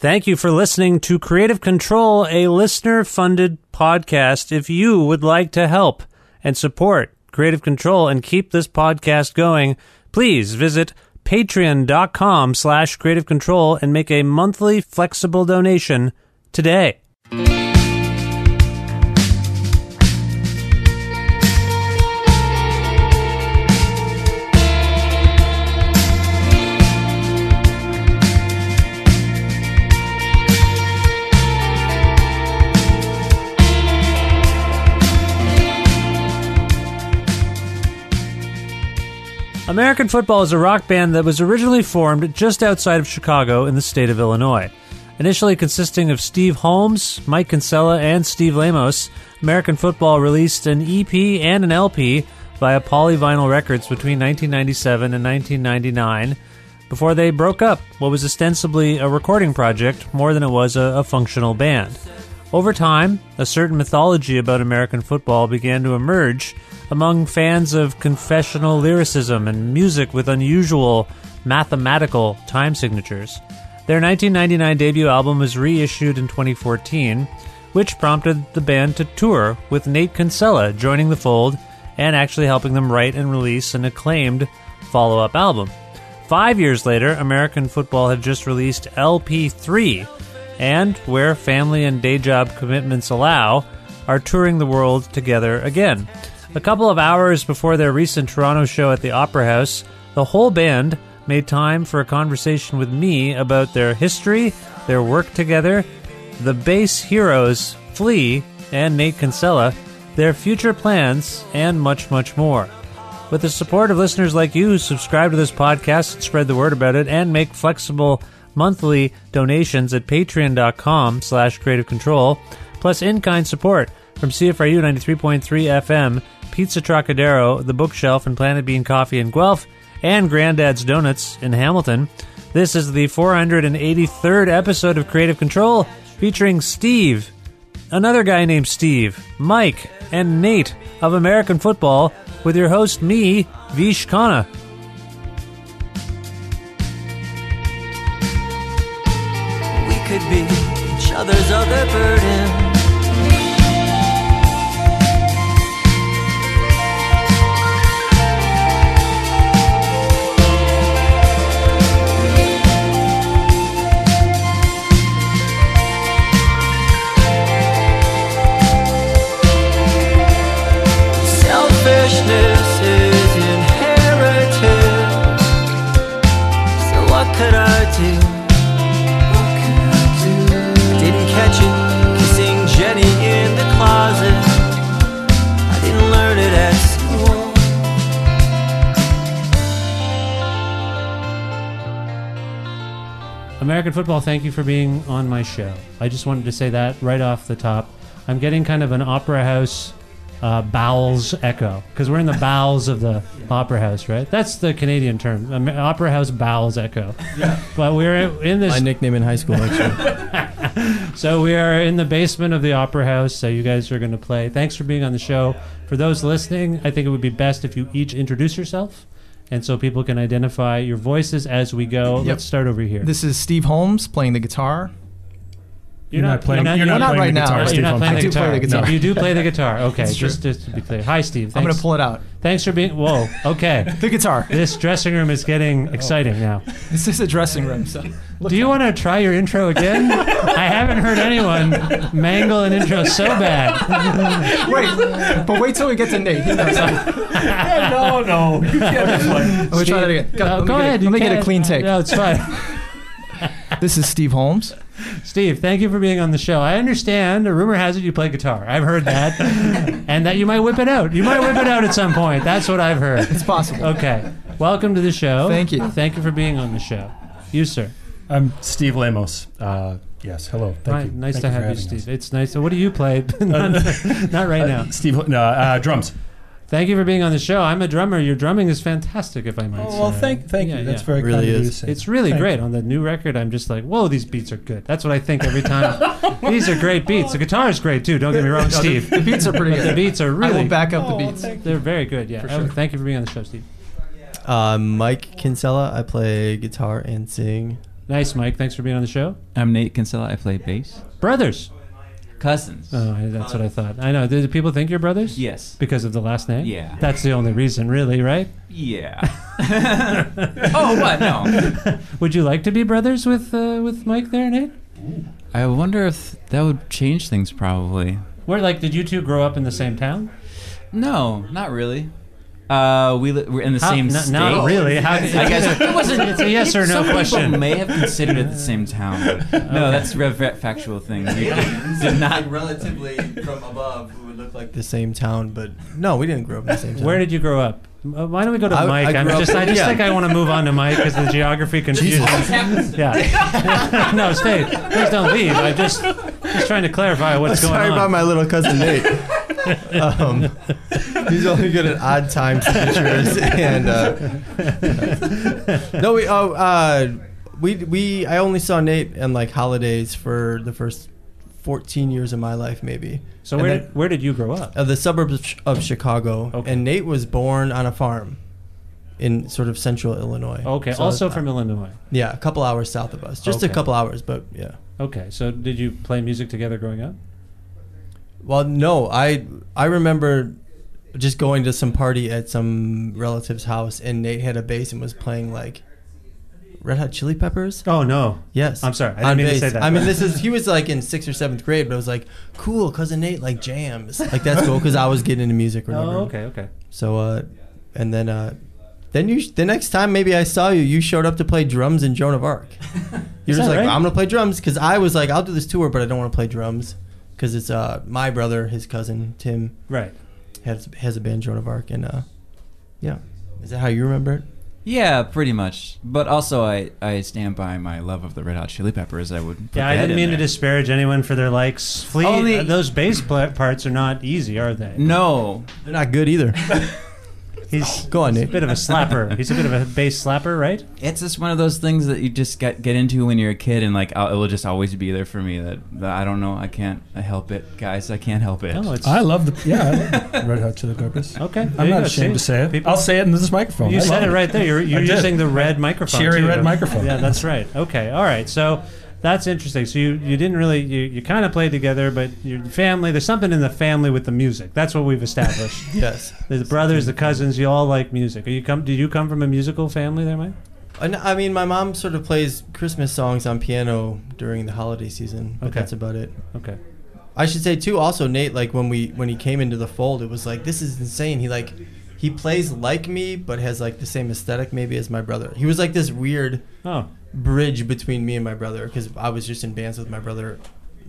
Thank you for listening to Creative Control, a listener funded podcast. If you would like to help and support Creative Control and keep this podcast going, please visit patreon.com slash creative control and make a monthly flexible donation today. American Football is a rock band that was originally formed just outside of Chicago in the state of Illinois. Initially consisting of Steve Holmes, Mike Kinsella, and Steve Lamos, American Football released an EP and an LP via Polyvinyl Records between 1997 and 1999 before they broke up what was ostensibly a recording project more than it was a, a functional band. Over time, a certain mythology about American football began to emerge among fans of confessional lyricism and music with unusual mathematical time signatures. Their 1999 debut album was reissued in 2014, which prompted the band to tour with Nate Kinsella joining the fold and actually helping them write and release an acclaimed follow up album. Five years later, American football had just released LP3, and where family and day job commitments allow, are touring the world together again. A couple of hours before their recent Toronto show at the Opera House, the whole band made time for a conversation with me about their history, their work together, the bass heroes, Flea and Nate Kinsella, their future plans, and much, much more. With the support of listeners like you subscribe to this podcast spread the word about it and make flexible monthly donations at patreon.com slash creative control, plus in-kind support from CFRU 93.3 FM, Pizza Trocadero, The Bookshelf, and Planet Bean Coffee in Guelph, and Granddad's Donuts in Hamilton. This is the 483rd episode of Creative Control featuring Steve, another guy named Steve, Mike, and Nate of American Football with your host, me, Vish Khanna. Be each other's other burden. American football, thank you for being on my show. I just wanted to say that right off the top. I'm getting kind of an opera house uh, bowels echo because we're in the bowels of the opera house, right? That's the Canadian term, um, opera house bowels echo. Yeah. But we're in this. My nickname in high school, actually. So we are in the basement of the Opera House. So you guys are going to play. Thanks for being on the show. For those listening, I think it would be best if you each introduce yourself and so people can identify your voices as we go. Yep. Let's start over here. This is Steve Holmes playing the guitar. You're not playing- you're not playing right the now. guitar, Oh, Steve you're not playing the do play guitar. the guitar. No, you do play the guitar. Okay, just, just to be clear. Hi, Steve. I'm gonna pull it out. Thanks for being. Whoa. Okay. The guitar. this dressing room is getting exciting now. This is a dressing room. So Do you want to try your intro again? I haven't heard anyone mangle an intro so bad. wait, but wait till we get to Nate. No, no. You can't play. Let me try that again. Go, Uh, let go get ahead. Let me get a clean take. No, it's fine. This is Steve Holmes. Steve, thank you for being on the show. I understand. A rumor has it you play guitar. I've heard that, and that you might whip it out. You might whip it out at some point. That's what I've heard. It's possible. Okay. Welcome to the show. Thank you. Thank you for being on the show. You, sir. I'm Steve Lamos. Uh, yes, hello. Thank Hi, you. Nice Thank to you have you, having us. Steve. It's nice. So, what do you play? not, not right now. Uh, Steve, no, uh, drums. Thank you for being on the show. I'm a drummer. Your drumming is fantastic, if I might Oh, say. well, thank, thank Yeah, you. That's yeah. very Really kind of you to is. say. It's really Thank great. On the new record, I'm just like, whoa, these beats are good. That's what I think every time. these are great beats. The guitar is great too. Don't get me wrong, Steve. The, beats are pretty good. the beats are I really. will back up Oh, the beats. They're very good. Yeah. For Oh, sure. thank you for being on the show, Steve. Uh, Mike Kinsella. I play guitar and sing. Nice, Mike. Thanks for being on the show. I'm Nate Kinsella. I play bass. Brothers. Cousins. Oh, I- that's what I thought. I know. Do people think you're brothers? Yes. Because of the last name? Yeah. That's the only reason, really, right? Yeah. oh, what? No. Would you like to be brothers with uh, with Mike there, Nate? I wonder if that would change things. Probably. Where, like, did you two grow up in the same town? No, not really. Uh, we li- we're in the How- same n- state. Not really. How, I guess it wasn't. It's a yes or no Some question. people may have considered it the same town. But no, that's a re- factual thing. We did not. relatively from above, we would look like the same town, but no, we didn't grow up in the same town. Where did you grow up? Uh, why don't we go to I- Mike? I I'm grew up- just, I just yeah. think I want to move on to Mike because the geography confuses. Yeah. no, stay. Please don't leave. I'm just just trying to clarify what's going Sorry on. about my little cousin Nate. um, he's only good at odd time signatures and uh, no, we oh uh, we we I only saw Nate and like holidays for the first fourteen years of my life, maybe. so And where then- did, where did you grow up? uh, the suburbs of, Ch- of Chicago, Okay. and Nate was born on a farm in sort of central Illinois. Okay, So, also uh, from Illinois. yeah, a couple hours south of us, just Okay. a couple hours, but yeah. Okay, so did you play music together growing up? Well, no, I I remember just going to some party at some relative's house, and Nate had a bass and was playing like Red Hot Chili Peppers. Oh no. Yes, I'm sorry, I didn't on mean to say that. I mean, this is he was like in sixth or seventh grade, but it was like cool, cousin Nate like jams, like that's cool because I was getting into music. Or whatever. Oh, okay, okay. So, uh, and then uh, then you the next time maybe I saw you, you showed up to play drums in Joan of Arc. You're just like right? I'm gonna play drums because I was like I'll do this tour, but I don't want to play drums because it's uh my brother, his cousin Tim Right. has has a band Joan of Arc, and uh, yeah, is that how you remember it? Yeah, pretty much. But also, I, I stand by my love of the Red Hot Chili Peppers. I would. Put Yeah, I that didn't in mean to there. disparage anyone for their likes. Flea, Only- uh, those bass pla- parts are not easy, are they? No, They're not good either. He's Go on, a bit of a slapper. He's a bit of a bass slapper, right? it's just one of those things that you just get get into when you're a kid, and like I'll, it will just always be there for me. That, that I don't know, I can't help it, guys. I can't help it. No, it's I love the yeah, I love the Red Hot Chili Peppers. okay. there I'm you not go. ashamed to say it. People- I'll say it in this microphone. You I said love it right there. You're, you're I did. using the red microphone. Cherry too. red microphone. Yeah, that's right. Okay, all right. So that's interesting. So you, you didn't really you, you kind of played together, but your family. There's something in the family with the music. That's what we've established. yes. the brothers, the cousins, you all like music. Are you come? Did you come from a musical family there, Mike? I mean, my mom sort of plays Christmas songs on piano during the holiday season, but Okay. that's about it. Okay. I should say too. Also, Nate, like when we when he came into the fold, it was like this is insane. He like he plays like me, but has like the same aesthetic maybe as my brother. He was like this weird Oh, bridge between me and my brother because I was just in bands with my brother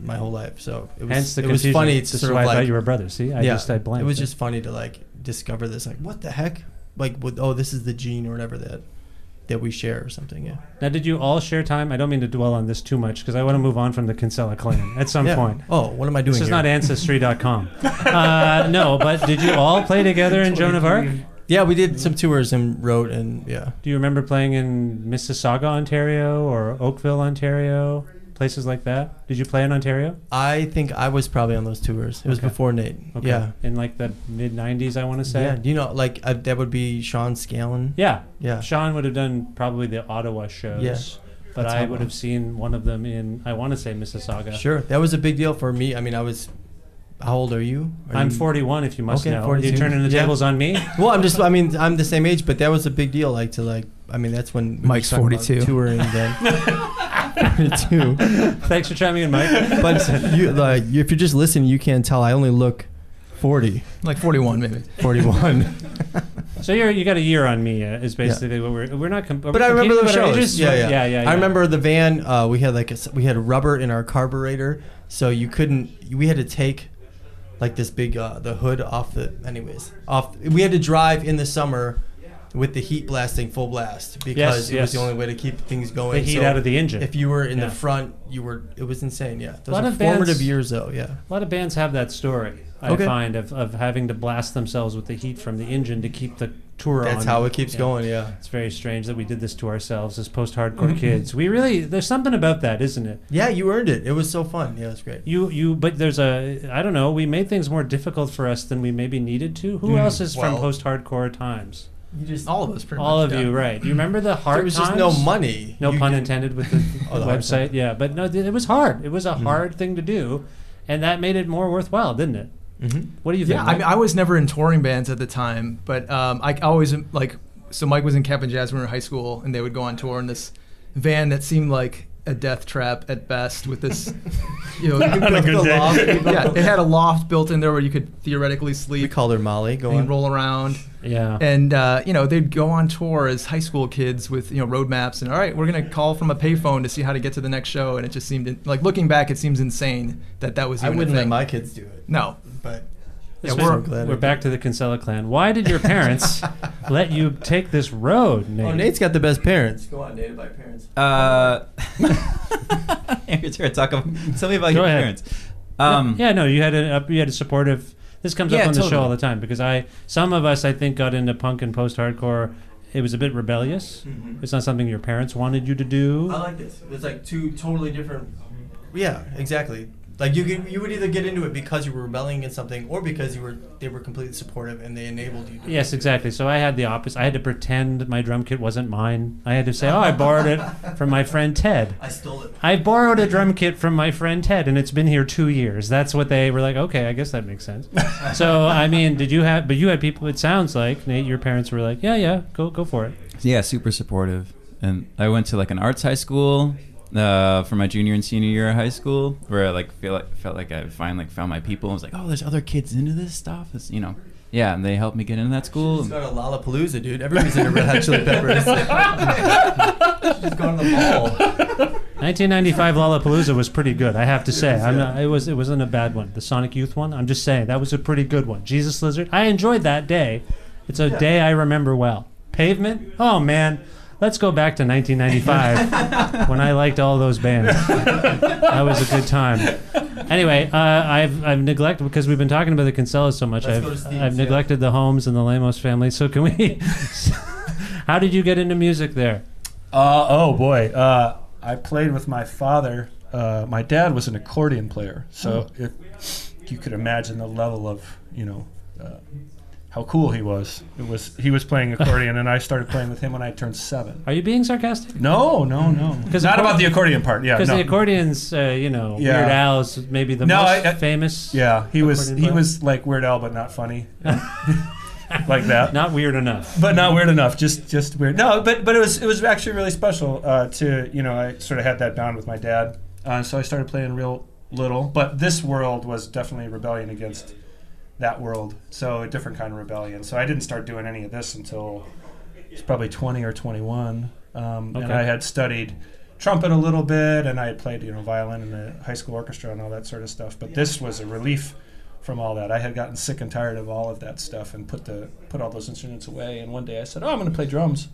my whole life. So it was hence the it was funny to This is sort why of I thought you were brothers. See, I yeah, just I blanked. it was just funny to like discover this. Like what the heck? Like oh this is the gene or whatever that that we share or something. Yeah. Now, did you all share time? I don't mean to dwell on this too much because I want to move on from the Kinsella clan at some Yeah. point. Oh, what am I doing This is here? not Ancestry.com. uh, no, but did you all play together in Joan of Arc? yeah, we did some tours and wrote and yeah. Do you remember playing in Mississauga, Ontario, or Oakville, Ontario? Places like that? Did you play in Ontario? I think I was probably on those tours. It was Okay. before Nate. Okay. Yeah. In like the mid '90s, I want to say. Yeah. You know like uh, that would be Sean Scalen? Yeah. Yeah. Sean would have done probably the Ottawa shows. Yeah. But That's I would have seen one of them in I want to say Mississauga. Sure. That was a big deal for me. I mean, I was. How old are you? Are I'm you- 41 if you must Okay, know. 42. You turning the Yeah. tables on me? Well, I'm just. I mean, I'm the same age, but that was a big deal. Like to like. I mean, that's when Mike's 42. Touring then. 42. Thanks for chiming in, Mike. But you like you- if you're just listening, you can't tell. I only look 40, Like 41, maybe. 41. So you're you got a year on me uh, is basically what we're we're not. Com- But we I remember competing those shows. ages? Yeah, yeah, yeah, yeah, yeah. I remember the van. Uh, we had like a, s- we had rubber in our carburetor, so you couldn't. We had to take like this big uh, the hood off the. Anyways, off. We had to drive in the summer with the heat blasting full blast because Yes, it was the only way to keep things going. The heat out of the engine. If you were in Yeah. the front, you were. It was insane. Yeah, those lot are of bands- formative years though. Yeah. A lot of bands have that story. I Okay. find of, of having to blast themselves with the heat from the engine to keep the tour on. That's how it keeps going, yeah. it's very strange that we did this to ourselves as post-hardcore kids. We really there's something about that, isn't it? Yeah, you earned it. It was so fun. Yeah, it's great. You you but there's a I don't know. We made things more difficult for us than we maybe needed to. Who Mm, else is from post-hardcore times? You just All of us, pretty All much. of yeah. you, right? Do You remember the hard there was times? just no money. No You pun didn't- intended with the, Oh, the the website. Yeah, but no, it was hard. It was a Mm. hard thing to do, and that made it more worthwhile, didn't it? Mhm. What do you think? Yeah, I mean, I was never in touring bands at the time, but um, I always like. So Mike was in Cap'n Jazz when we were in high school, and they would go on tour in this van that seemed like a death trap at best. With this, you know, you could On a build good the loft. yeah, it had a loft built in there where you could theoretically We sleep called her Molly. Go and on. roll around. yeah. And uh, you know, they'd go on tour as high school kids with you know road maps, and all right, we're gonna call from a payphone to see how to get to the next show. And it just seemed like looking back, it seems insane that that was I wouldn't a let my kids do it, no, but This Yeah, we're- glad we're back to the Kinsella clan. Why did your parents let you take this road, Nate? oh, Nate's got the best parents. Go on, Nate, by parents. Uh, your turn. Talk about, tell me about Go your ahead. parents. Um, yeah, no, you had a uh, you had a supportive. This comes Yeah, up on the show all the time because I some of us I think got into punk and post hardcore. It was a bit rebellious. It's not something your parents wanted you to do. I like this. It's like two totally different. Yeah, exactly. Like you could, you would either get into it because you were rebelling against something, or because you were they were completely supportive and they enabled you. To Yes, exactly. So I had the opposite. I had to pretend my drum kit wasn't mine. I had to say, "Oh, I borrowed it from my friend Ted." I stole it. I borrowed a drum kit from my friend Ted, and it's been here two years. That's what they were like. Okay, I guess that makes sense. so I mean, did you have? But you had people. It sounds like Nate, your parents were like, "Yeah, yeah, go go for it." Yeah, super supportive. And I went to like an arts high school uh, for my junior and senior year of high school, where I like feel like felt like I finally like, found my people. I was like, oh, there's other kids into this stuff. It's, you know, yeah, and they helped me get into that school. She's going to Lollapalooza, dude. Everybody's into Red Hot Chili Peppers. She's going to the mall. 1995 Lollapalooza was pretty good, I have to say. I'm not, it was it wasn't a bad one. The Sonic Youth one, I'm just saying that was a pretty good one. Jesus Lizard, I enjoyed that day. It's a day I remember well. Pavement, oh man, let's go back to 1995 when I liked all those bands. that was a good time. Anyway, uh, I've I've neglected because we've been talking about the Kinsellas so much. Let's I've Steve's, I've yeah. neglected the Holmes and the Lamos family. So can we? how did you get into music there? Uh, oh boy, uh, I played with my father. Uh, my dad was an accordion player, so if you could imagine the level of you know uh, how cool he was, it was he was playing accordion, and I started playing with him when I turned seven. Are you being sarcastic? No, no, no. Because not about the accordion part. Yeah, Because no. the accordion's, uh, you know, Yeah. Weird Al's maybe the No, most I- I- famous. Yeah, he was accordion he was like Weird Al, but not funny, like that. Not weird enough. but not weird enough. Just just weird. No, but but it was it was actually really special uh, to you know I sort of had that bond with my dad, uh, so I started playing real little. But this world was definitely a rebellion against that world, so a different kind of rebellion. So I didn't start doing any of this until I was probably twenty or twenty one, um, and I had studied trumpet a little bit, and I had played you know violin in the high school orchestra and all that sort of stuff. But this was a relief from all that. I had gotten sick and tired of all of that stuff and put the put all those instruments away. And one day I said, "Oh, I'm going to play drums,"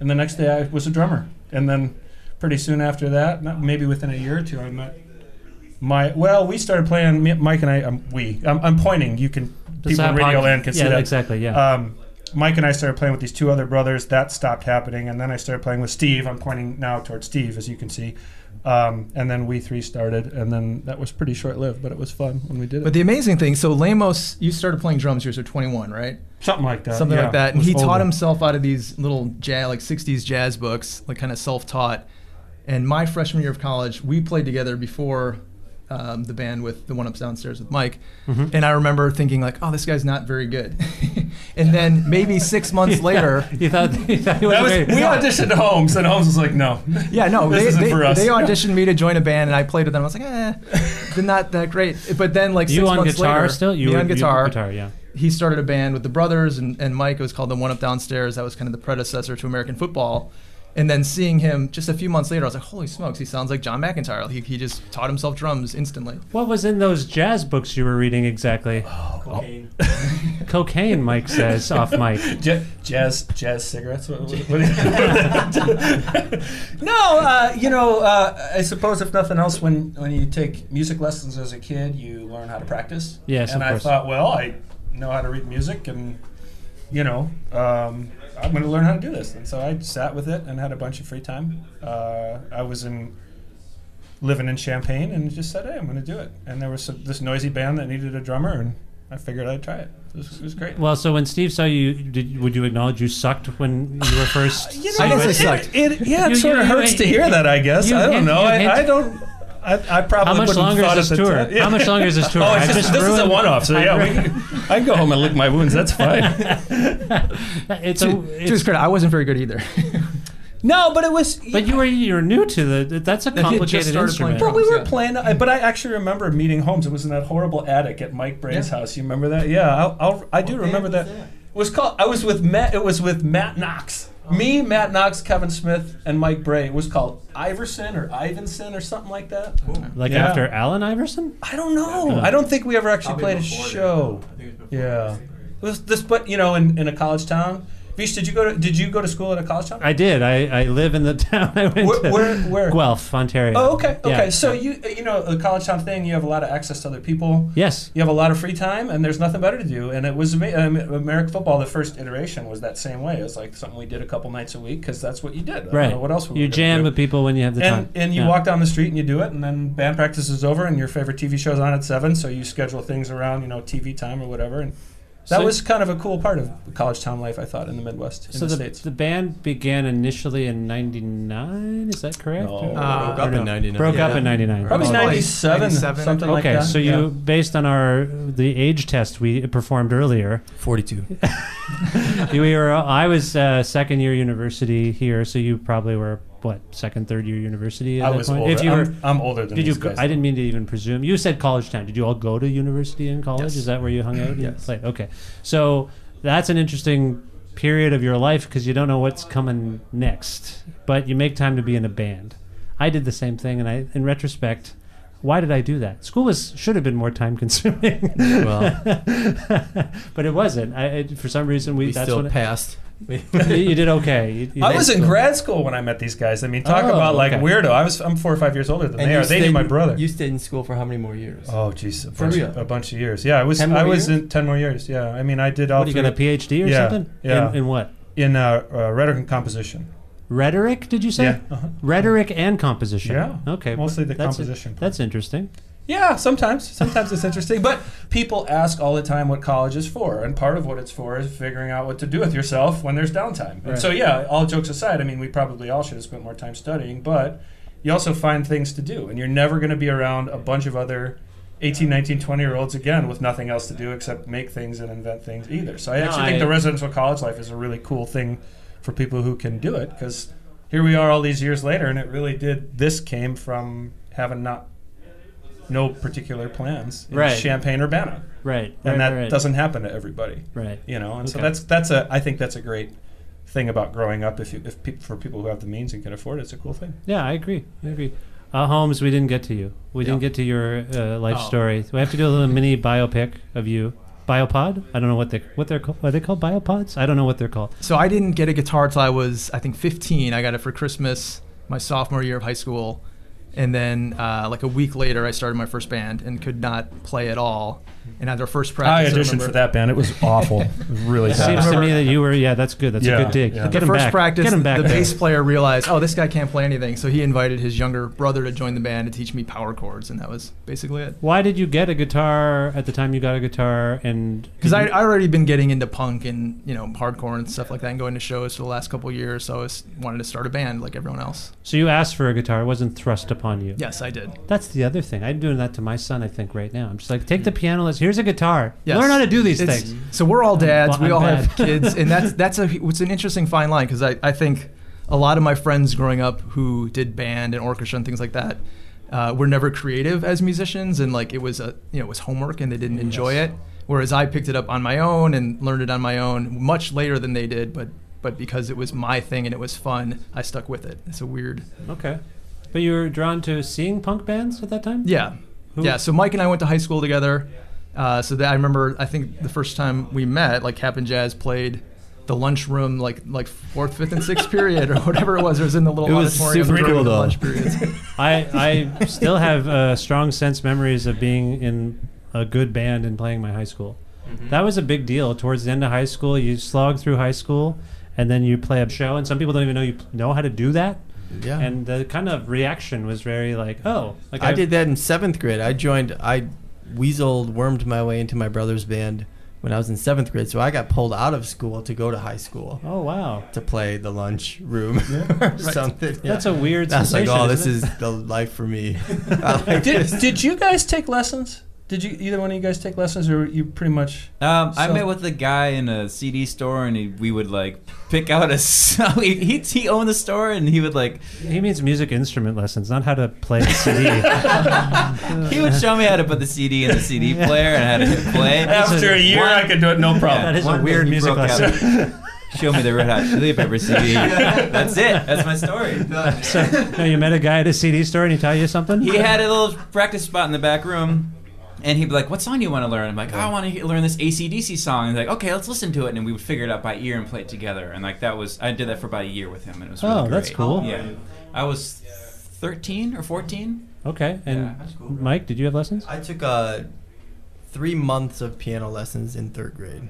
and the next day I was a drummer. And then pretty soon after that, maybe within a year or two, I met my. Well, we started playing. Mike and I. Um, we. I'm, I'm pointing. You can. This is People in Radio podca- Land can see yeah, that exactly, yeah. Um, Mike and I started playing with these two other brothers. That stopped happening, and then I started playing with Steve. I'm pointing now towards Steve, as you can see. Um, and then we three started, and then that was pretty short lived, but it was fun when we did it. But the amazing thing, so Lamos, you started playing drums years of 21, right? Something like that. Something yeah. like that. And Was he taught himself out of these little jazz, like 60s jazz books, like kind of self taught. And my freshman year of college, we played together before um, the band with the one up downstairs with Mike. Mhm. And I remember thinking, like, oh, this guy's not very good. and then maybe six months later, you thought, you thought was was, we auditioned Holmes, and Holmes was like, "No, Yeah, no, this they, isn't they, for us." they auditioned me to join a band, and I played with them. I was like, eh, they're not that great. But then, like You six months later, still? You me were- on you- guitar. guitar, yeah. He started a band with the brothers and, and Mike. It was called the One Up Downstairs. That was kind of the predecessor to American football. And then seeing him just a few months later, I was like, holy smokes, he sounds like John McEntire. He, he just taught himself drums instantly. What was in those jazz books you were reading exactly? Cocaine. Cocaine, Mike says off mic. Ja- jazz, jazz cigarettes. What, what, what no, uh, you know, uh, I suppose if nothing else, when when you take music lessons as a kid, you learn how to practice. Yes, and of I course. thought, well, I know how to read music, and you know, um, I'm going to learn how to do this. And so I sat with it and had a bunch of free time. Uh, I was in living in Champaign and just said, hey, I'm going to do it. And there was some, this noisy band that needed a drummer, and I figured I'd try it. It was, it was great. Well, so when Steve saw you, did, would you acknowledge you sucked when you were first? You know, it? it, It, yeah, it You- sort you- of hurts to hear that. I guess I don't know. I, I don't. I, I probably How much wouldn't longer thought is at this the tour? time. How much longer is this tour? Oh, I've just, just this is a ruined- one-off. So I've yeah, we can, I can go home and lick my wounds. That's fine. it's to, a, to his it's, credit, I wasn't very good either. no, but it was. but you were you're new to the. That's a had just complicated started playing instrument. But we drums, were yeah. playing, I- but I actually remember meeting Holmes. It was in that horrible attic at Mike Bray's Yeah. house. You remember that? Yeah, I'll, I'll, I do remember that. It was called. I was with Matt. It was with Matt Knox. Me, Matt Knox, Kevin Smith, and Mike Bray. It was called Iverson or Ivanson or something like that. like Yeah. after Allen Iverson. I don't know. I don't think we ever actually played a show. Yeah. It was this, but you know, in, in a college town. Vish, did you go to did you go to school at a college town? I did. I, I live in the town. I went Where- to where- where? Guelph, Ontario. Oh, okay, okay. Yeah. So you you know the college town thing. You have a lot of access to other people. Yes. You have a lot of free time, and there's nothing better to do. And it was um, American football. The first iteration was that same way. It was like something we did a couple nights a week because that's what you did. Right. what else? You jam with people when you have the time. and and you Yeah. walk down the street and you do it, and then band practice is over, and your favorite TV show's on at seven, so you schedule things around you know TV time or whatever, and that So- was kind of a cool part of college town life, I thought, in the Midwest, in So the, the, states. the band began initially in '99. Is that correct? No. Uh, Broke up or in 99. Broke up in '99. Probably Oh, 97, 97, something like that. Okay, so yeah. you based on our the age test we performed earlier. 42. we were I was uh, second year university here, so you probably were what second third year university at I that was point. older. If you were, I'm, I'm older than did you? these guys. I didn't mean to even presume. You said college town. Did you all go to university in college? Yes. Is that where you hung out? Yes. played? Okay, so that's an interesting period of your life because you don't know what's coming next, but you make time to be in a band. I did the same thing, and I, in retrospect. Why did I do that? School was should have been more time consuming. Well. but it wasn't. I, it, for some reason, we, We that's still what passed. You, you did okay. You, you I was in grad school when I met these guys. I mean, talk Oh, about like okay. weirdo. I was I'm four or five years older than And they are. They knew my brother. You stayed in school for how many more years? oh, jeez, a, For bunch- real? a bunch of years. Yeah, I was 10 more I was years? in ten more years. Yeah, I mean, I did all What, you got a PhD or Yeah, something? yeah. In, in what? in uh, uh, rhetoric and composition. Rhetoric? Did you say? Yeah, uh-huh. Rhetoric and composition. Yeah, Okay. mostly the that's composition part. That's interesting. Yeah, sometimes. Sometimes it's interesting. But people ask all the time what college is for. And part of what it's for is figuring out what to do with yourself when there's downtime. And so, yeah, all jokes aside, I mean, we probably all should have spent more time studying, but you also find things to do. And you're never going to be around a bunch of other 18, 19, 20 year olds again with nothing else to do except make things and invent things either. So I No, actually think the residential college life is a really cool thing for people who can do it because here we are all these years later and it really did this came from having not no particular plans in Right. Champaign Urbana, Right. and right, that right. doesn't happen to everybody. Right. You know, and so Okay. that's that's a I think that's a great thing about growing up. If you if peop for people who have the means and can afford it, it's a cool thing. Yeah, I agree. I agree. Uh, Holmes, we didn't get to you. We didn't get to your uh, life Oh. story. We have to do a little mini biopic of you. Biopod? I don't know what they what they're called. Are they called biopods? I don't know what they're called. So I didn't get a guitar till I was, I think, 15. I got it for Christmas my sophomore year of high school. And then, uh, like a week later, I started my first band and could not play at all. And at their first practice, I auditioned remember- for that band. It was awful. It was really It bad. seems to me that you were. Yeah, that's good. That's Yeah, a good dig. yeah. Get the him first back. practice, Get him back. the there. bass player realized, oh, this guy can't play anything. So he invited his younger brother to join the band to teach me power chords, and that was basically it. Why did you get a guitar at the time you got a guitar? And Because I you- I already been getting into punk and you know hardcore and stuff like that, and going to shows for the last couple of years. So I was, wanted to start a band like everyone else. so you asked for a guitar. It wasn't thrust upon you. Yes, I did. That's the other thing. I'm doing that to my son. I think right now. I'm just like, take the mm-hmm. piano. Let's. Here's a guitar. Yes. Learn how to do these It's- things. So we're all dads. Well, we all bad. have kids, and that's that's a it's an interesting fine line because I, I think a lot of my friends growing up who did band and orchestra and things like that uh, were never creative as musicians, and like it was a you know it was homework and they didn't enjoy it. Whereas I picked it up on my own and learned it on my own much later than they did, but but because it was my thing and it was fun, I stuck with it. It's a weird. Okay. But you were drawn to seeing punk bands at that time. Yeah, Who- yeah. So Mike and I went to high school together. Uh, so that I remember, I think the first time we met, like Cap'n Jazz played the lunchroom, like like fourth, fifth, and sixth period or whatever it was. It was in the little It was auditorium super cool, the though. lunch periods. I I still have uh, strong sense memories of being in a good band and playing my high school. Mm-hmm. That was a big deal. Towards the end of high school, you slog through high school, and then you play a show, and some people don't even know you know how to do that. Yeah. And the kind of reaction was very like, oh, like I I've- did that in seventh grade. I joined. I weaseled, wormed my way into my brother's band when I was in seventh grade. So I got pulled out of school to go to high school Oh wow, to play the lunch room or something. that's a weird. That's like, oh, sensation, oh, this isn't it? is the life for me. I like Did, this. did you guys take lessons? Did you either one of you guys take lessons, or you pretty much? Um, I met with a guy in a CD store, and he, we would like pick out a. He, he he owned the store, and he would like He means music instrument lessons, not how to play a CD. he would show me how to put the CD in the CD player and how to hit play. After a year, I could do it no problem. That is a One day weird music lesson. Show me the Red Hot Chili Pepper CD. That's it. That's my story. so, no, you met a guy at a CD store and he taught you something. He had a little practice spot in the back room. And he'd be like, "What song do you want to learn?" I'm like, oh, "I want to learn this ACDC song." And he's like, "Okay, let's listen to it." And we would figure it out by ear and play it together. And like that was, I did that for about a year with him, and it was really Oh, that's great. cool. Yeah, I was 13 or 14. Okay, and Yeah, that's cool. Mike, did you have lessons? I took uh, three months of piano lessons in third grade.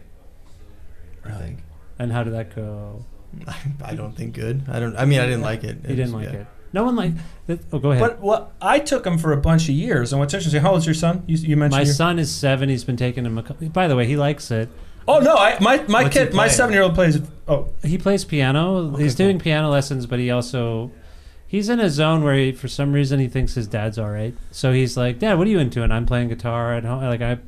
I think. And how did that go? I I don't think good. I don't. I mean, I didn't like it. You didn't was- like yeah. it. No one like. that- Oh, go ahead. But what I took him for a bunch of years, and what's interesting, how old's your son? You, you mentioned my your- son is seven. He's been taking him. A, by the way, he likes it. Oh no, I, my my What's kid, my seven year old plays. Oh, He plays piano. Okay, he's cool. doing piano lessons, but he also he's in a zone where he, for some reason he thinks his dad's all right. So he's like, "Dad, what are you into?" And I'm playing guitar at home. Like I,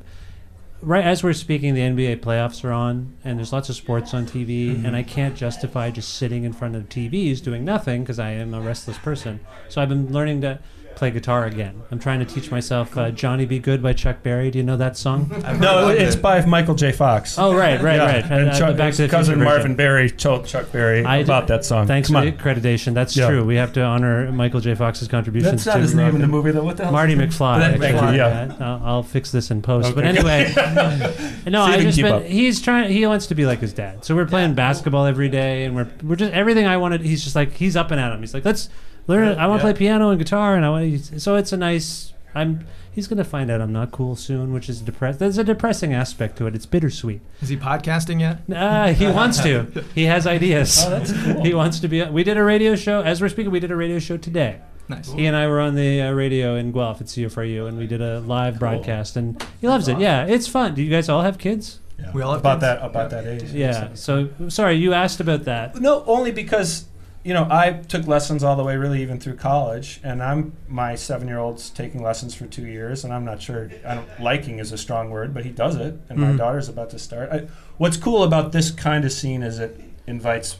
right as we're speaking, the NBA playoffs are on, and there's lots of sports on TV, Mm-hmm. and I can't justify just sitting in front of TVs doing nothing because I am a restless person. So I've been learning to play guitar again. I'm trying to teach myself uh, "Johnny B. Goode" by Chuck Berry. Do you know that song? No, it's it. by Michael J. Fox. Oh, right, right, Yeah, right. And Uh, Chuck, the Back to the cousin Marvin version. Berry told Chuck Berry I about did- that song. Thanks Come for on. the accreditation. That's Yeah. true. We have to honor Michael J. Fox's contributions. That's not to his name rock in the movie, though. What the hell? Marty McFly. Thank you, actually. yeah. I'll, I'll fix this in post. But anyway, no, See I just been, he's trying. He wants to be like his dad. So we're playing basketball every day, and we're we're just everything I wanted. He's just like he's up and at him. He's like, let's learn. I want to Yeah. play piano and guitar, and I want. To so it's a nice. I'm. He's gonna find out I'm not cool soon, which is depressed. There's a depressing aspect to it. It's bittersweet. Is he podcasting yet? Ah, he wants to. He has ideas. Oh, that's cool. He wants to be. We did a radio show. As we're speaking, we did a radio show today. Nice. He and I were on the uh, radio in Guelph at CFRU, and we did a live broadcast, and he loves it. Yeah, it's fun. Do you guys all have kids? Yeah. We all have about kids. that about that age. Yeah. So sorry, you asked about that. No, only because you know I took lessons all the way, really, even through college, and I'm my seven-year-old's taking lessons for two years, and I'm not sure. I don't liking is a strong word, but he does it, and my Mhm. daughter's about to start. I, what's cool about this kind of scene is it invites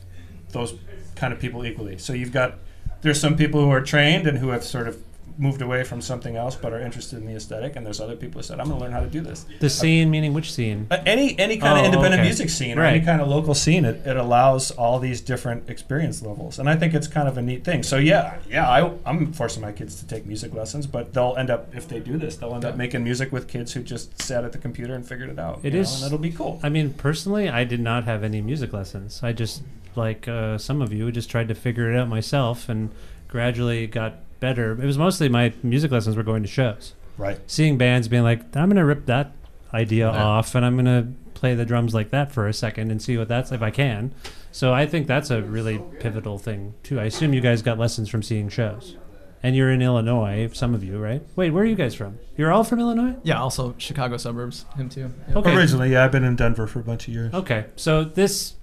those kind of people equally. So you've got there's some people who are trained and who have sort of moved away from something else but are interested in the aesthetic, and there's other people who said, "I'm going to learn how to do this." The scene, meaning which scene? Uh, any any kind Oh, of independent okay. music scene or any kind of local scene, it, it allows all these different experience levels, and I think it's kind of a neat thing. So yeah, yeah, I, I'm forcing my kids to take music lessons, but they'll end up if they do this, they'll end up making music with kids who just sat at the computer and figured it out. It you know, and it'll be cool. I mean, personally, I did not have any music lessons. I just, like uh, some of you, just tried to figure it out myself, and gradually got better. It was mostly my music lessons were going to shows. Right. Seeing bands being like, I'm gonna rip that idea Yeah. off and I'm gonna play the drums like that for a second and see what that's if I can. So I think that's a really pivotal thing too. I assume you guys got lessons from seeing shows. And you're in Illinois, some of you, right? Wait, where are you guys from? You're all from Illinois? Yeah, also Chicago suburbs. Him too. Yeah. Okay. Originally, yeah, I've been in Denver for a bunch of years. Okay. So this is-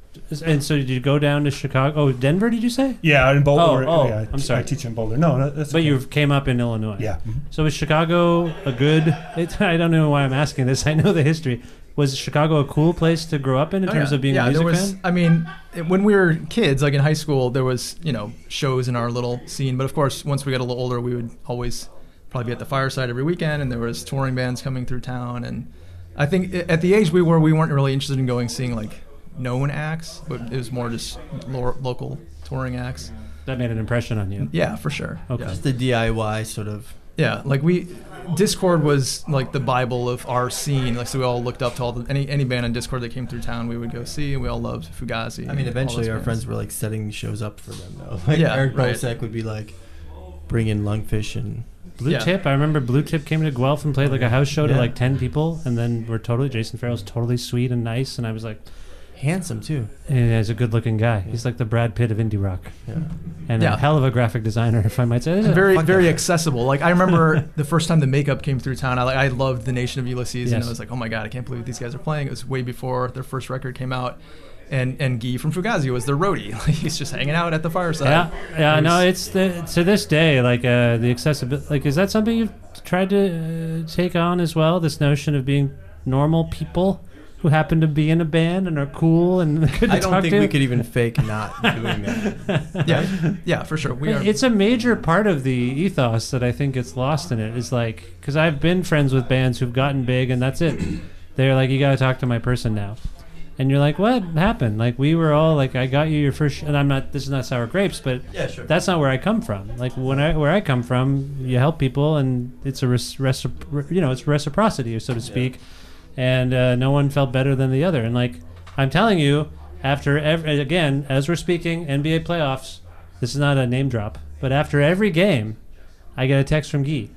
and so did you go down to Chicago? Oh, Denver did you say? Yeah, in Boulder. Oh, oh, yeah, I I'm sorry. I teach in Boulder. No, no that's But okay. you came up in Illinois. Yeah. mhm. So is Chicago a good? It, I don't know why I'm asking this. I know the history. Was Chicago a cool place to grow up in in Oh, terms yeah. of being yeah, a music there was, fan? I mean, it- when we were kids, like in high school, there was you know shows in our little scene. But of course, once we got a little older, we would always probably be at the fireside every weekend, and there was touring bands coming through town. And I think at the age we were, we weren't really interested in going seeing like known acts, but it was more just lo- local touring acts. That made an impression on you. Yeah, for sure. Okay. Yeah. Just the DIY sort of. Yeah, like we, Dischord was like the bible of our scene. Like so, we all looked up to all the any any band on Dischord that came through town. We would go see, and we all loved Fugazi. I mean, eventually our bands. friends were like setting shows up for them though. Like Yeah, Eric right. Bosek would be like, bring in Lungfish and Blue Yeah. Tip. I remember Blue Tip came to Guelph and played like a oh, house show to like ten people, and then we're totally Jason Farrell's totally sweet and nice, and I was like, handsome too. yeah, he's a good-looking guy. He's like the Brad Pitt of indie rock, Yeah. and a hell of a graphic designer, if I might say. And very Fuck very yeah. accessible. Like I remember the first time the makeup came through town. I like I loved the Nation of Ulysses, and Yes. I was like, oh my god, I can't believe these guys are playing. It was way before their first record came out. And and Guy from Fugazi was their roadie. Like, he's just hanging out at the fireside. Yeah, yeah. It No, was- it's the to this day like uh, the accessibility. Like, is that something you've tried to uh, take on as well? This notion of being normal people who happen to be in a band and are cool and good to I don't talk think to. we could even fake not doing that. yeah, yeah, for sure. We are. It's a major part of the ethos that I think gets lost in it. Is like because I've been friends with bands who've gotten big and that's it. They're like, you got to talk to my person now, and you're like, what happened? Like we were all like, I got you your first, sh-, and I'm not. This is not sour grapes, but Yeah, sure. that's not where I come from. Like when I where I come from, you help people, and it's a res, recipro- you know it's reciprocity, so to speak. And uh, no one felt better than the other. And like I'm telling you, after every again, as we're speaking, NBA playoffs. This is not a name drop, but after every game, I get a text from Guy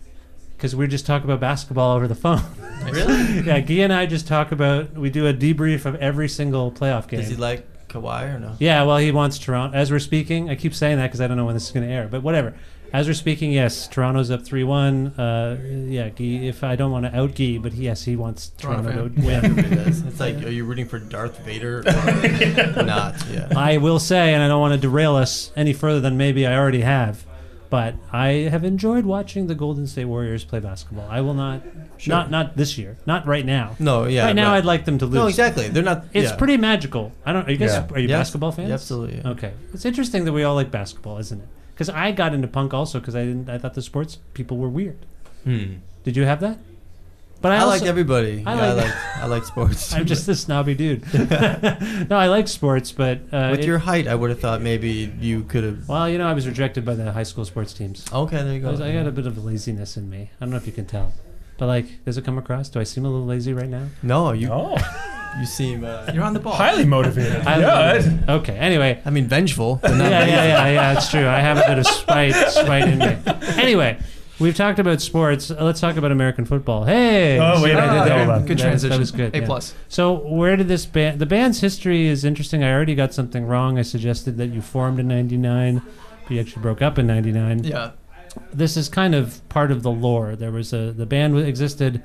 because we just talk about basketball over the phone. really? yeah, Guy and I just talk about. We do a debrief of every single playoff game. Does he like Kawhi or no? Yeah, well, he wants Toronto. As we're speaking, I keep saying that because I don't know when this is going to air, but whatever. As we're speaking, yes, Toronto's up three-one. Uh, yeah, Guy, if I don't want to out Guy, but yes, he wants Toronto Toronto, to win. It's like, are you rooting for Darth Vader or not? Yeah. I will say, and I don't want to derail us any further than maybe I already have, but I have enjoyed watching the Golden State Warriors play basketball. I will not, Sure. not not this year, not right now. No, yeah. right now, right. I'd like them to lose. No, exactly. They're not. It's yeah. pretty magical. I don't. Are you guys? Yeah. Are you Yes. basketball fans? Yeah, absolutely, yeah. Okay. It's interesting that we all like basketball, isn't it? Because I got into punk also because I didn't. I thought the sports people were weird. Hmm. Did you have that? But I, I, also, like everybody. I yeah, I like- like. I like sports. I'm just a snobby dude. no, I like sports, but uh, With it- your height, I would have thought maybe you could have. well, you know, I was rejected by the high school sports teams. Okay, there you I, go. was- I got a bit of laziness in me. I don't know if you can tell, but like, does it come across? Do I seem a little lazy right now? No, you. Oh, You seem. Uh, You're on the ball. highly motivated. I- yeah. Okay. Anyway, I mean, vengeful. but not yeah, lazy. yeah, yeah, yeah. It's true. I have a bit of spite, spite in me. Anyway, we've talked about sports. Uh, Let's talk about American football. Hey. Oh, see wait, what I I did did that. there? Hold on. Good That- transition. That was good. A yeah. plus. So, where did this band? The band's history is interesting. I already got something wrong. I suggested that you formed in '99, but you actually broke up in '99. Yeah. This is kind of part of the lore. There was a the band w- existed,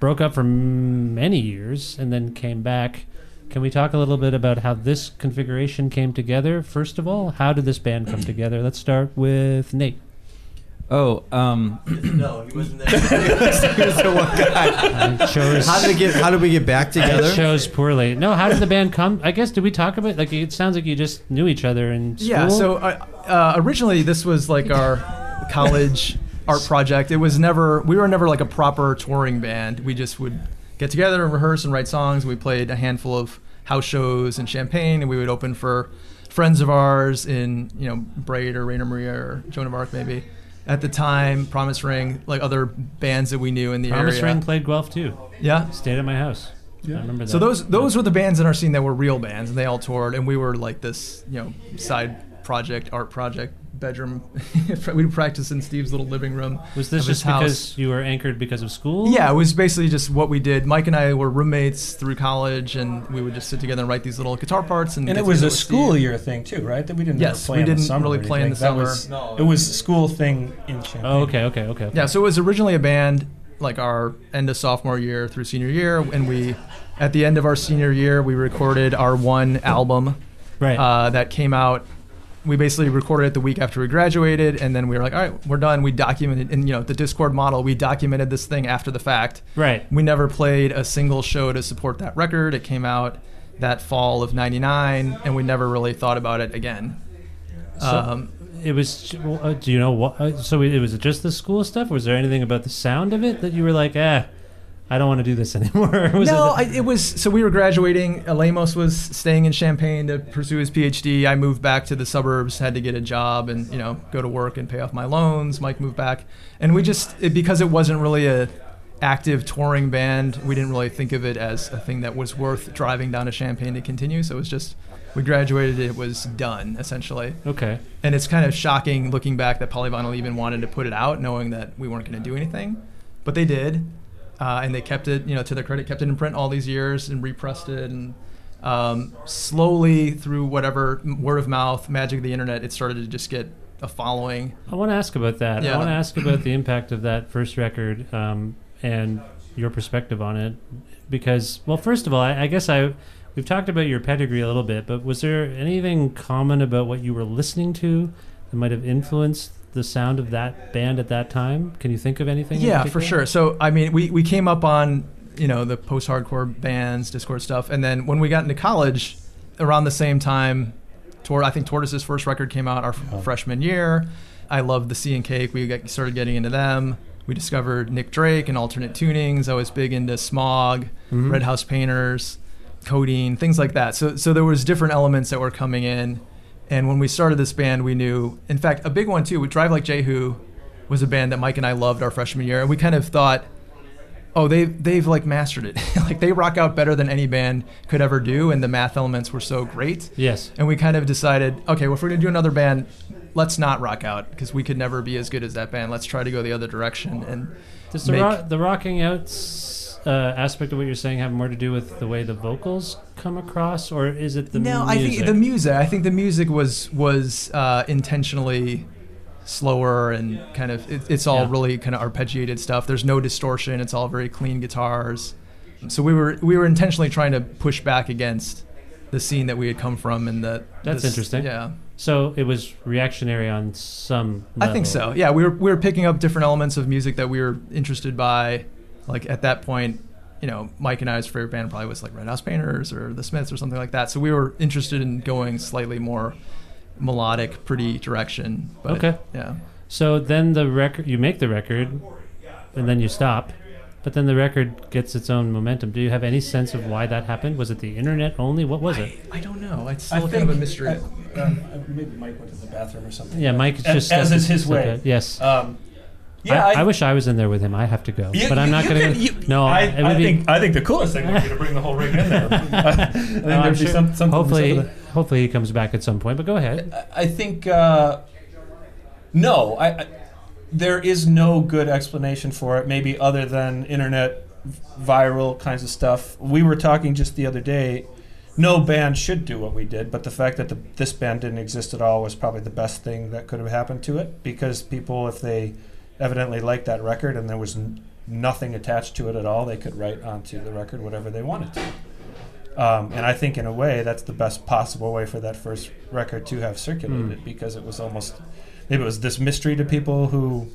broke up for m- many years, and then came back. Can we talk a little bit about how this configuration came together? First of all, how did this band come together? Let's start with Nate. Oh, um, No, he wasn't there. he was the one guy. I chose. How did, it get, how did we get back I together? chose poorly. No, how did the band come? I guess did we talk about like it sounds like you just knew each other in school. Yeah. So uh, uh, originally, this was like our college art project. It was never. We were never like a proper touring band. We just would get together and rehearse and write songs. We played a handful of house shows in Champaign, and we would open for friends of ours in you know Braid or Rainer Maria or Joan of Arc maybe. At the time, Promise Ring, like other bands that we knew in the Promise area. Ring played Guelph too. Yeah. Stayed at my house. Yeah. I remember that. So those those were the bands in our scene that were real bands, and they all toured, and we were like this, you know, side project, art project bedroom. we would practice in Steve's little living room. Was this just house. because you were anchored because of school? Yeah, it was basically just what we did. Mike and I were roommates through college, and we would just sit together and write these little guitar parts. And, And it was a school Steve. year thing too, right? That we didn't Yes, ever play we in the didn't summer really or play in the anything. That summer. was- it was a school thing in Champaign. Oh, okay, okay, okay. okay. Yeah, so it was originally a band like our end of sophomore year through senior year, and we, at the end of our senior year, we recorded our one album. Right. Uh, that came out. We basically recorded it the week after we graduated, and then we were like, "All right, we're done." We documented, in you know the Dischord model, we documented this thing after the fact. Right. We never played a single show to support that record. It came out that fall of '99, and we never really thought about it again. So um, it was. Uh, do you know what? Uh, so it was just the school stuff. Was there anything about the sound of it that you were like, ah, I don't want to do this anymore? was no, it, I, it was so we were graduating. Uh, Lamos was staying in Champaign to pursue his PhD. I moved back to the suburbs, had to get a job and you know go to work and pay off my loans. Mike moved back, and we just it, because it wasn't really a active touring band, we didn't really think of it as a thing that was worth driving down to Champaign to continue. So it was just we graduated, it was done essentially. Okay. And it's kind of shocking looking back that Polyvinyl even wanted to put it out, knowing that we weren't going to do anything, but they did, uh, and they kept it, you know, to their credit, kept it in print all these years and repressed it, and um, slowly through whatever word of mouth, magic of the internet, it started to just get a following. I want to ask about that. I want to ask about the impact of that first record um, and your perspective on it. Because, well, first of all, I, I guess I we've talked about your pedigree a little bit, but was there anything common about what you were listening to that might have influenced the sound of that band at that time? Can you think of anything? Yeah, for sure. So I mean, we we came up on you know the post-hardcore bands, Dischord stuff, and then when we got into college, around the same time, Tor I think Tortoise's first record came out our f- freshman year. I loved the Sea and Cake. We got, started getting into them. We discovered Nick Drake and alternate tunings. I was big into Smog, Mhm. Red House Painters, Codeine, things like that. So so there was different elements that were coming in. And when we started this band, we knew, in fact, a big one too, with Drive Like Jehu was a band that Mike and I loved our freshman year. And we kind of thought, oh, they've, they've like mastered it. like they rock out better than any band could ever do. And the math elements were so great. Yes. And we kind of decided, okay, well, if we're going to do another band, let's not rock out because we could never be as good as that band. Let's try to go the other direction. And Does the, make- ro- the rocking out s- uh, aspect of what you're saying have more to do with the way the vocals come across, or is it the music? no, music? I think the music. I think the music was was uh, intentionally slower and kind of it, it's all Yeah. really kind of arpeggiated stuff. There's no distortion. It's all very clean guitars. So we were we were intentionally trying to push back against the scene that we had come from and the That's this- interesting. Yeah. So it was reactionary on some. I think so. Yeah, we were we were picking up different elements of music that we were interested by. Like at that point, you know, Mike and I's favorite band probably was like Red House Painters or The Smiths or something like that. So we were interested in going slightly more melodic, pretty direction. But, Okay. Yeah. So then the record, you make the record, and then you stop, but then the record gets its own momentum. Do you have any sense of why that happened? Was it the internet only? What was it? I don't know. It's I still kind of a mystery. uh, um, maybe Mike went to the bathroom or something. Yeah, Mike is as, just as stuck- is his way. Yes. Um, yeah, I, I, I wish I was in there with him. I have to go, You- but I'm not going to. No, I, it would I be- think I think the coolest thing would be to bring the whole ring in there. I think No, I'm there'd be sure- some, something hopefully, some hopefully he comes back at some point. But go ahead. the- I think uh, no, I, I there is no good explanation for it. Maybe other than internet viral kinds of stuff. We were talking just the other day. No band should do what we did, but the fact that the, this band didn't exist at all was probably the best thing that could have happened to it. Because people, if they evidently liked that record and there was n- nothing attached to it at all, they could write onto the record whatever they wanted to. Um, and I think, in a way, that's the best possible way for that first record to have circulated Hmm. because it was almost maybe it was this mystery to people who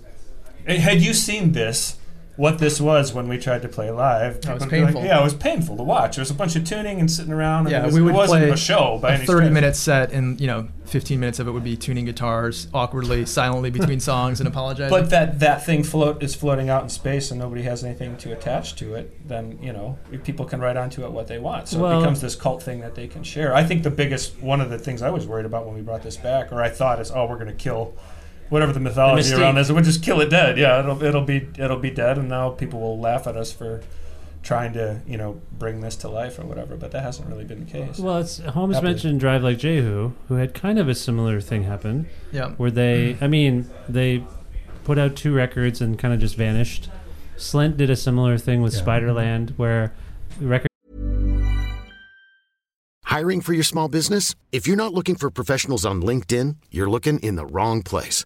had you seen this what this was when we tried to play live oh, That was people would be like, yeah it was painful to watch there was a bunch of tuning and sitting around and yeah, it, was, we would it wasn't play a show by a any 30 stretch. minute set, and you know, 15 minutes of it would be tuning guitars awkwardly, silently between songs, and apologizing. but that that thing float is floating out in space and nobody has anything to attach to it then you know people can write onto it what they want so Well- it becomes this cult thing that they can share i think the biggest one of the things i was worried about when we brought this back or i thought is oh we're going to kill whatever the mythology mystique. around this we'll just kill it dead yeah it'll it'll be it'll be dead and now people will laugh at us for trying to you know bring this to life or whatever. But that hasn't really been the case. Well, it's Holmes Happily. mentioned Drive Like Jehu, who had kind of a similar thing happen. Yeah. Where they, I mean, they put out two records and kind of just vanished. Slint did a similar thing with Yeah. Spiderland, where record Hiring for your small business? If you're not looking for professionals on LinkedIn, you're looking in the wrong place.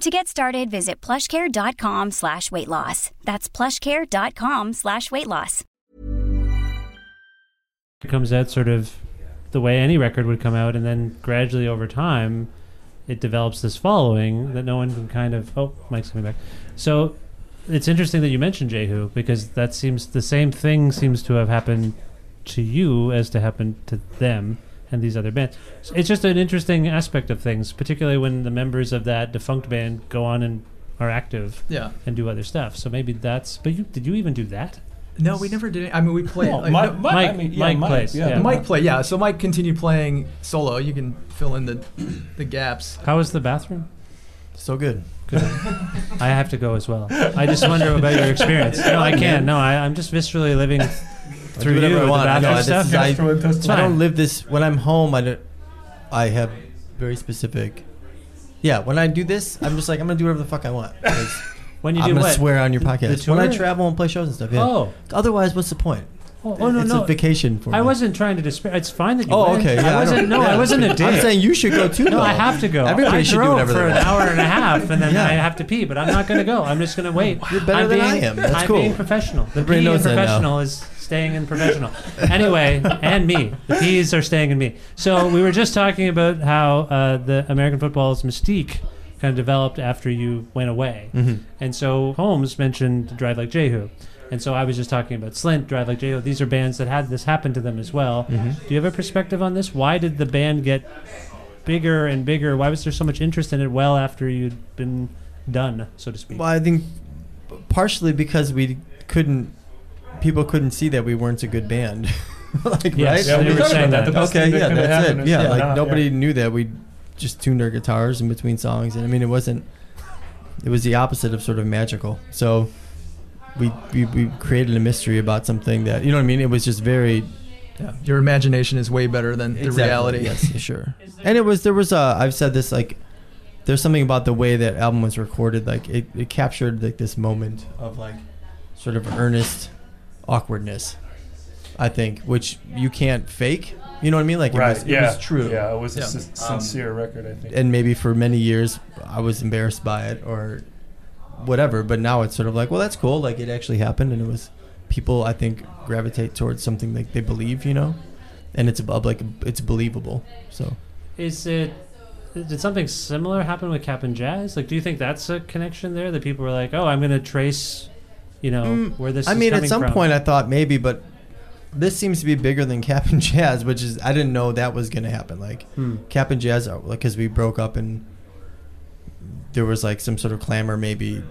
To get started, visit plushcare.com slash weight loss. That's plushcare.com slash weight loss. comes out sort of the way any record would come out, and then gradually over time, it develops this following that no one can kind of. Oh, Mike's coming back. So it's interesting that you mentioned Jehu because that seems the same thing seems to have happened to you as to happen to them and these other bands. So it's just an interesting aspect of things, particularly when the members of that defunct band go on and are active Yeah. and do other stuff. So maybe that's. But you did you even do that? No, we never did. It. I mean, we played. Well, like, Mi- no- Mi- I mean, yeah, Mike, plays. yeah. Yeah. Mike play, yeah. So Mike continued playing solo. You can fill in the the gaps. How was the bathroom? So good. I have to go as well. I just wonder about your experience. No, I can't. No, I, I'm just viscerally living I through do whatever you I want. the I this stuff. is- I, I don't live this when I'm home. I don't. I have very specific. Yeah, when I do this, I'm just like I'm gonna do whatever the fuck I want. When you I'm do gonna what? swear on your podcast. when I travel and play shows and stuff. Yeah. Oh. Otherwise, what's the point? Oh, oh, no, it's no. a vacation for me. I wasn't trying to despair. It's fine that you Oh, went. okay. Yeah, I I wasn't. don't- no, yeah. I wasn't a dick. I'm saying you should go too, No, though. I have to go. Everybody I should do drove whatever for an hour and a half, and then Yeah. I have to pee. But I'm not going to go. I'm just going to wait. You're better I'm than being, I am. That's I'm cool. being professional. The Everybody now. professional is staying in professional. anyway, and me. The peas are staying in me. So we were just talking about how uh, the American football's mystique kind of developed after you went away. Mhm. And so Holmes mentioned Drive Like Jehu. And so I was just talking about Slint, Drive Like Jehu. These are bands that had this happen to them as well. Mhm. Do you have a perspective on this? Why did the band get bigger and bigger? Why was there so much interest in it well after you'd been done, so to speak? Well, I think partially because we couldn't, people couldn't see that we weren't a good band. like, Yes, right? Yeah, we they were saying that. that. The best okay, thing yeah, could've that's happened it. is- Yeah, yeah, like no, nobody yeah. knew that. We just tuned our guitars in between songs, and I mean, it wasn't. It was the opposite of sort of magical. So, we we, we created a mystery about something that you know what I mean. It was just very Yeah. Your imagination is way better than the Exactly, reality. Yes, sure. And it was there was a I've said this like there's something about the way that album was recorded like it, it captured like this moment of like sort of earnest awkwardness. I think which you can't fake. You know what I mean? Like right. it was, yeah. it was true. Yeah. It was a Yeah. sin- Um, sincere record. I think. And maybe for many years I was embarrassed by it or whatever, but now it's sort of like, well, that's cool. Like it actually happened, and it was people. I think gravitate towards something like they believe, you know, and it's above like it's believable. So Is it? Did something similar happen with Cap'n Jazz? Like, do you think that's a connection there that people were like, "Oh, I'm going to trace," you know, Mm, where this? I is mean, at some from? point, I thought maybe, but this seems to be bigger than Cap'n Jazz, which is I didn't know that was going to happen. Like Hmm. Cap'n Jazz, like because we broke up and there was like some sort of clamor, maybe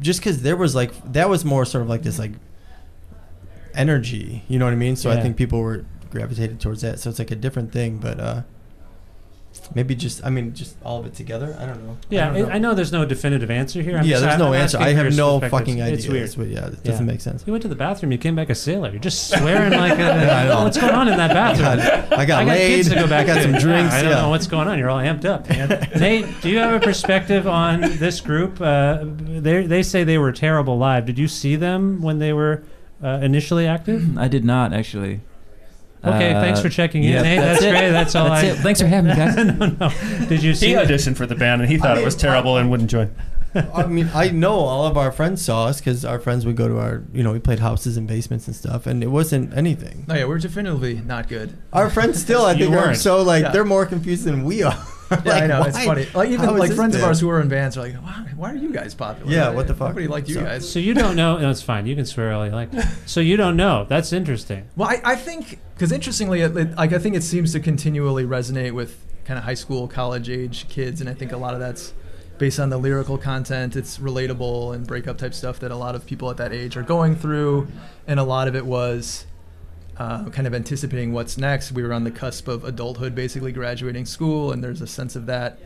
just because there was like that was more sort of like this like energy, you know what I mean? So I think people were gravitated towards that. So it's like a different thing, but uh maybe just I mean just all of it together. I don't know. Yeah, I, I, know. know there's no definitive answer here. I'm yeah, just- there's I'm no answer. I have no fucking idea. It's weird. It's weird. Yeah, it doesn't Yeah. make sense. You went to the bathroom. You came back a sailor. You're just swearing like a. Yeah, I know. What's going on in that bathroom? I got kids laid, to go back I got to. some Yeah, drinks, I don't yeah. know what's going on. You're all amped up. Man. Nate, do you have a perspective on this group? Uh, they they say they were terrible live. Did you see them when they were uh, initially active? I did not actually. Okay, Uh, thanks for checking in, yeah, Nate. That's, it. great. That's all That's I. it. Thanks for having me, guys. no, no. Did you see? he auditioned for the band and he thought it was terrible and wouldn't join. I mean, I know all of our friends saw us because our friends would go to our, you know, we played houses and basements and stuff, and it wasn't anything. Oh yeah, we're definitively not good. Our friends still, I think, are weren't. so like Yeah. they're more confused than we are. Yeah, I Like, know it's funny. Like even how is like this friends of ours who are in bands are like, why, why are you guys popular? Yeah, what the fuck? Nobody liked you So- guys. So you don't know? No, it's fine. You can swear all you like. So you don't know? That's interesting. Well, I, I think because interestingly, it, it, like I think it seems to continually resonate with kind of high school, college age kids, and I think a lot of that's based on the lyrical content. It's relatable and breakup type stuff that a lot of people at that age are going through, and a lot of it was. Uh, kind of anticipating what's next. We were on the cusp of adulthood, basically graduating school, and there's a sense of that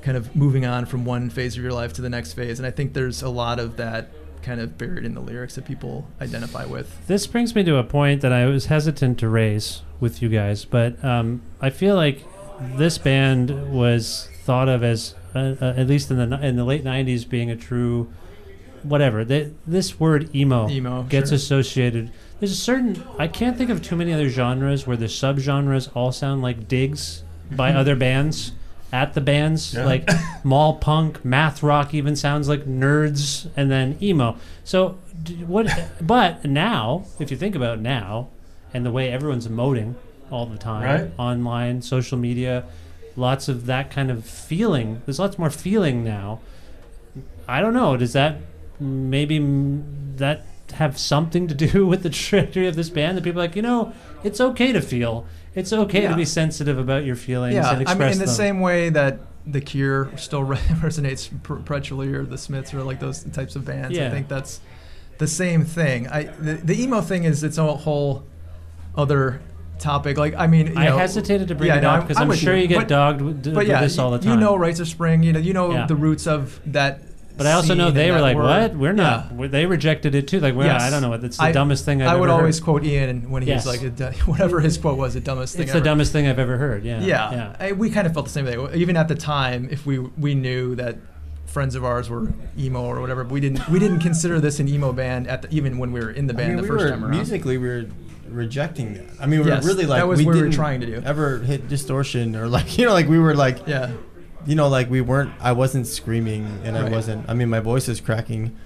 kind of moving on from one phase of your life to the next phase. And I think there's a lot of that kind of buried in the lyrics that people identify with. This brings me to a point that I was hesitant to raise with you guys, but um, I feel like this band was thought of as, uh, uh, at least in the in the late '90s, being a true whatever. Th this word emo, Emo, gets sure. associated. There's a certain I can't think of too many other genres where the subgenres all sound like digs by other bands at the bands Yeah. like mall punk math rock even sounds like nerds and then emo so what but now if you think about now and the way everyone's emoting all the time Right. online social media lots of that kind of feeling there's lots more feeling now i don't know does that maybe that have something to do with the trajectory of this band that people are like you know it's okay to feel it's okay to be sensitive about your feelings Yeah, and I mean, in the them. same way that The Cure still re- resonates perpetually, or the Smiths, or like those types of bands. Yeah. I think that's the same thing. I the, the emo thing is its own whole other topic. Like, I mean, you I know- hesitated to bring yeah, it no, up 'cause I'm with sure you get But- dogged with- d- but with yeah, this all the time. You know, Rites of Spring. You know, you know Yeah. the roots of that. But I also know they were like, word. "What? We're not." Yeah. we- They rejected it too. Like, we're not, I don't know what. It's the I- dumbest thing I've ever I would ever always heard. quote Ian when he Yes. was like, whatever his quote was, the dumbest thing. It's the dumbest thing I've ever heard. Yeah. Yeah, Yeah. I, we kind of felt the same way. Even at the time, if we we knew that friends of ours were emo or whatever, but we didn't we didn't consider this an emo band at the, even when we were in the I band mean, the we first were time around. musically we were rejecting that. I mean, we Yes, were really like that was we what we were didn't trying to do. Ever hit distortion or like you know like we were like yeah, you know like we weren't. I wasn't screaming and I wasn't. I mean, my voice is cracking.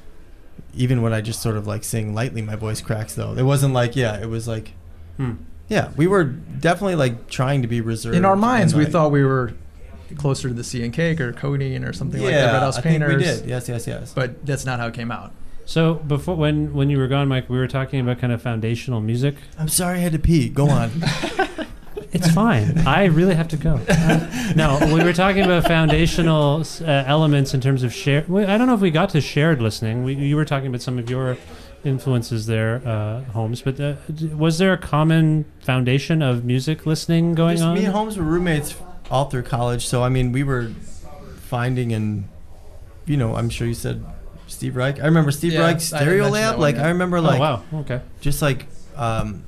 Even when I just sort of like sing lightly, my voice cracks though. It wasn't like yeah, it was like Hmm. yeah, we were definitely like trying to be reserved. in our minds, we like- thought we were closer to the Sea and Cake or Codeine or something like that. Yeah, Red House I think we Painters. did. Yes, yes, yes. But that's not how it came out. So before when when you were gone, Mike, we were talking about kind of foundational music. I'm sorry, I had to pee. Go on. It's fine. I really have to go. Uh, no, we were talking about foundational uh, elements in terms of share. well, I don't know if we got to shared listening. We, you were talking about some of your influences there, uh, Holmes. But uh, was there a common foundation of music listening going Just on? Me and Holmes were roommates all through college, so I mean, we were finding and you know, I'm sure you said Steve Reich. I remember Steve Yeah, Reich's Stereo mentioned that Lab. one, Like yeah. I remember, like Oh, like wow. Okay. just like um,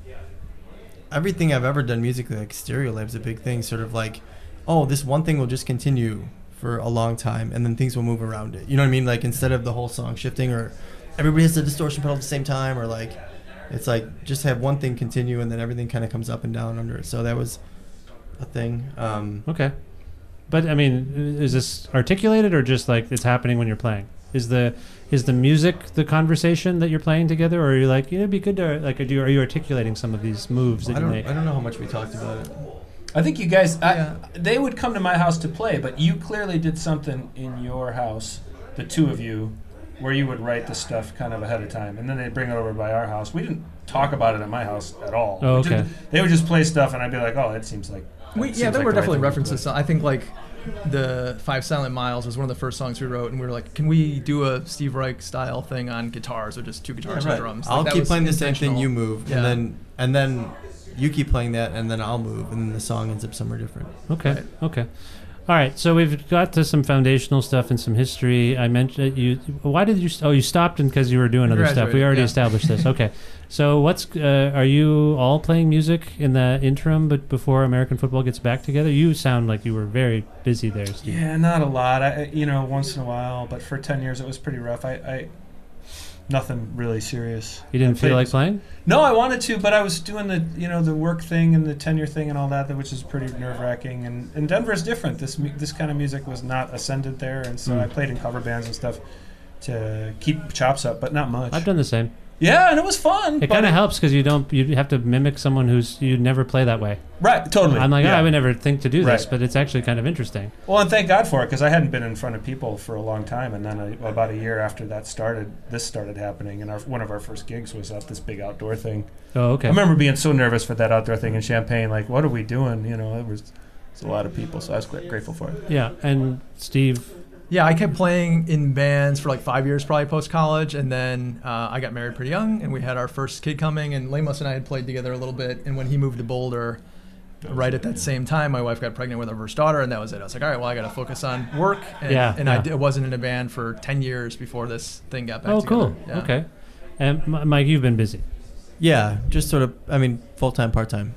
everything I've ever done musically, like Stereolab's a big thing. Sort of like, oh, this one thing will just continue for a long time, and then things will move around it. You know what I mean? Like instead of the whole song shifting, or everybody has the distortion pedal at the same time, or like it's like just have one thing continue, and then everything kind of comes up and down under it. So that was a thing. Um, Okay. But I mean, is this articulated or just like it's happening when you're playing? Is the is the music the conversation that you're playing together, or are you like, you know, it'd be good to like, do are you articulating some of these moves that I you don't. make? I don't know how much we talked about it. I think you guys, I, they would come to my house to play, but you clearly did something in your house, the two of you, where you would write the stuff kind of ahead of time, and then they'd bring it over by our house. We didn't talk about it at my house at all. Oh, We just- okay. they would just play stuff, and I'd be like, "Oh, that seems like." that We, seems yeah, there like were the definitely thing references. play." I think like the Five Silent Miles was one of the first songs we wrote, and we were like, "Can we do a Steve Reich style thing on guitars or just two guitars and drums?" Like, I'll that keep was playing the same thing. You move, Yeah. and then and then you keep playing that, and then I'll move, and then the song ends up somewhere different. Okay. Okay. All right. So we've got to some foundational stuff and some history. I mentioned you. Why did you? Oh, you stopped because you were doing other stuff. We already yeah. established this. Okay. So what's? Uh, are you all playing music in the interim, but before American football gets back together? You sound like you were very busy there, Steve. Yeah, not a lot. I, you know, once in a while, but for ten years it was pretty rough. I, I, nothing really serious. You didn't feel like playing? No, I wanted to, but I was doing the you know the work thing and the tenure thing and all that, which is pretty nerve wracking. And, and Denver's different. This mu- this kind of music was not ascended there, and so Mm. I played in cover bands and stuff to keep chops up, but not much. I've done the same. Yeah, and it was fun. It but kind of helps because you don't you have to mimic someone who's you never play that way. Right, totally. I'm like, oh, Yeah. I would never think to do this, Right. but it's actually kind of interesting. Well, and thank God for it because I hadn't been in front of people for a long time, and then I, about a year after that started, this started happening, and our, one of our first gigs was at this big outdoor thing. Oh, okay. I remember being so nervous for that outdoor thing in Champaign, Like, what are we doing? You know, it was it's a lot of people, so I was gra- grateful for it. Yeah, and Steve. Yeah, I kept playing in bands for like five years, probably post college, and then uh, I got married pretty young, and we had our first kid coming. And Lamos and I had played together a little bit, and when he moved to Boulder, right at that same time, my wife got pregnant with our first daughter, and that was it. I was like, all right, well, I got to focus on work. And, Yeah, and I yeah. d- wasn't in a band for ten years before this thing got back Oh, together. cool. Yeah. Okay. And Mike, you've been busy. Yeah, just sort of. I mean, full time, part time.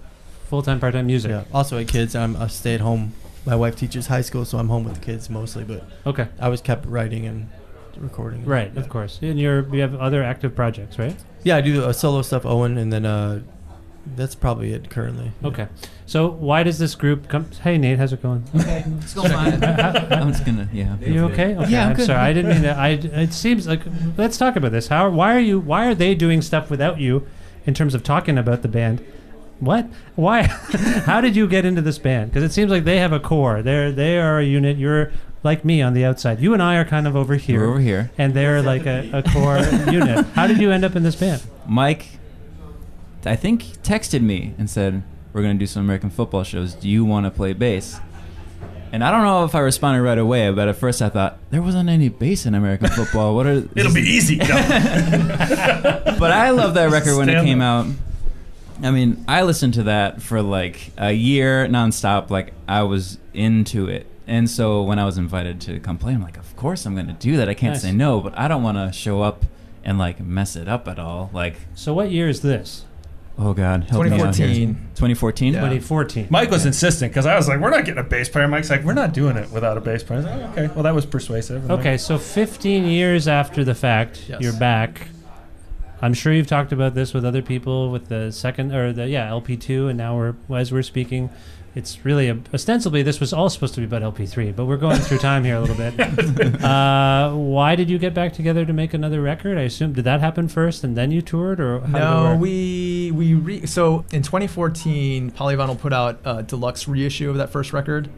Full time, part time music. Yeah. Also, had kids. I'm a stay at home. My wife teaches high school, so I'm home with the kids mostly. But Okay. I was kept writing and recording. Right, Yeah. of course. And you're you have other active projects, right? Yeah, I do uh, solo stuff, Owen, and then uh, that's probably it currently. Okay. So why does this group come? Hey Nate, how's it going? Okay, it's going fine. I'm just gonna- yeah. You okay? Okay. Yeah, I'm I'm good. sorry. I didn't mean to. I. It seems like. Let's talk about this. How? Why are you? Why are they doing stuff without you, in terms of talking about the band? What? Why? How did you get into this band? Because it seems like they have a core. They're they are a unit. You're like me on the outside. You and I are kind of over here. We're over here. And they're like a, a core unit. How did you end up in this band? Mike, I think, texted me and said, We're going to do some American football shows. Do you want to play bass? And I don't know if I responded right away, but at first I thought, there wasn't any bass in American football. What are. It'll be easy. No. but I love that record when it came up. out. I mean, I listened to that for like a year nonstop. Like I was into it, and so when I was invited to come play, I'm like, of course I'm going to do that. I can't Nice. say no, but I don't want to show up and like mess it up at all. Like, So what year is this? oh god, help me out here. 2014. 2014. 2014. Mike was insistent because I was like, "We're not getting a bass player." Mike's like, "We're not doing it without a bass player." I was like, oh, okay, well that was persuasive. And Okay, so 15 years after the fact, Yes. you're back. I'm sure you've talked about this with other people with the second or the yeah LP2, and now we're as we're speaking, it's really a, ostensibly this was all supposed to be about LP3, but we're going through time here a little bit. uh, why did you get back together to make another record? I assume did that happen first and then you toured, or how did it No, we we re- so in 2014, Polyvinyl put out a deluxe reissue of that first record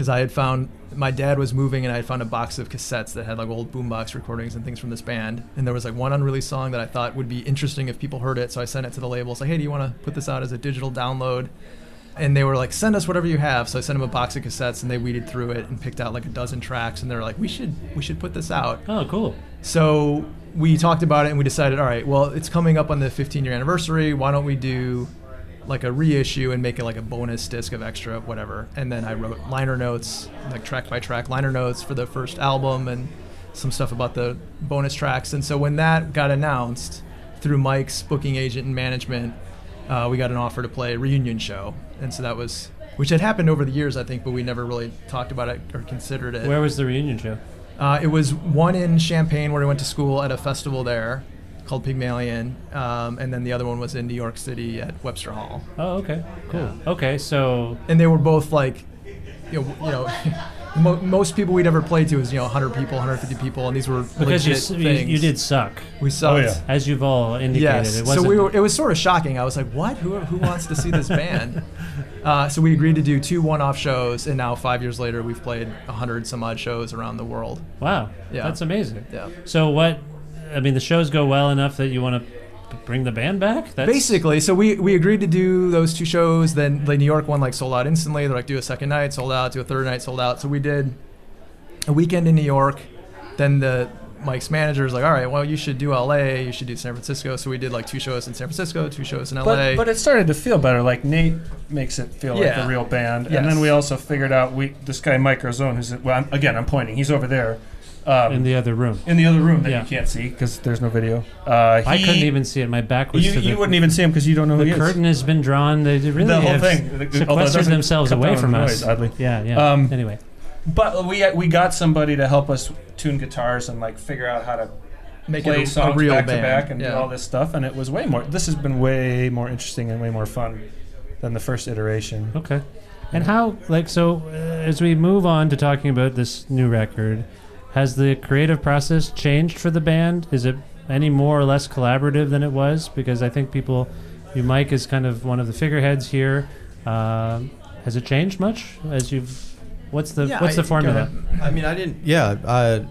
because I had found my dad was moving and I had found a box of cassettes that had like old boombox recordings and things from this band, and there was like one unreleased song that I thought would be interesting if people heard it, so I sent it to the label. It's like, hey, do you want to put this out as a digital download? And they were like, send us whatever you have. So I sent them a box of cassettes, and they weeded through it and picked out like a dozen tracks, and they were like, we should we should put this out. Oh, cool. So we talked about it and we decided, all right, well, it's coming up on the 15 year anniversary. Why don't we do like a reissue and make it like a bonus disc of extra whatever? And then I wrote liner notes, like track by track liner notes for the first album and some stuff about the bonus tracks. And so when that got announced through Mike's booking agent and management, uh, we got an offer to play a reunion show. And so that was, which had happened over the years, I think, but we never really talked about it or considered it. Where was the reunion show? Uh, it was one in Champaign where I went to school at a festival there called Pygmalion, um, and then the other one was in New York City at Webster Hall. Oh, okay, cool. Okay, so And they were both like, you know, you know, most people we'd ever played to was you know 100 people, 150 people, and these were because you, legit you, things. you did suck. We sucked. as you've all indicated. Yes. It so wasn't, we were, it was sort of shocking. I was like, what? Who, who wants to see this band? Uh, so we agreed to do two one-off shows, and now five years later, we've played a hundred some odd shows around the world. Wow, Yeah. that's amazing. Yeah. So what? I mean, the shows go well enough that you want to bring the band back. That's, Basically, so we, we agreed to do those two shows. Then the New York one like sold out instantly. They're like, do a second night, sold out. Do a third night, sold out. So we did a weekend in New York. Then the Mike's manager is like, all right, well, you should do LA. You should do San Francisco. So we did like two shows in San Francisco, two shows in LA. But, but it started to feel better. Like Nate makes it feel like a real band, Yes. and then we also figured out we this guy Mike Rosone, who's well, I'm, again I'm pointing, he's over there. Um, in the other room. in the other room that Yeah. you can't see because there's no video. Uh, I he- couldn't even see it. My back was You, to the. you wouldn't even see him because you don't know who the he is. curtain has been drawn. They really The whole have thing, although it sequestered doesn't themselves cut away down from on us. noise, oddly. Yeah, yeah. Um, anyway, But we we got somebody to help us tune guitars and like figure out how to Make it play a- a songs real back band. to back and Yeah. do all this stuff, and it was way more. This has been way more interesting and way more fun than the first iteration. Okay. And how, like, so uh, as we move on to talking about this new record, has the creative process changed for the band? Is it any more or less collaborative than it was? Because I think people, you, Mike, is kind of one of the figureheads here. Um, has it changed much as you've? What's the Yeah, What's I- the formula? I mean, I didn't. Yeah,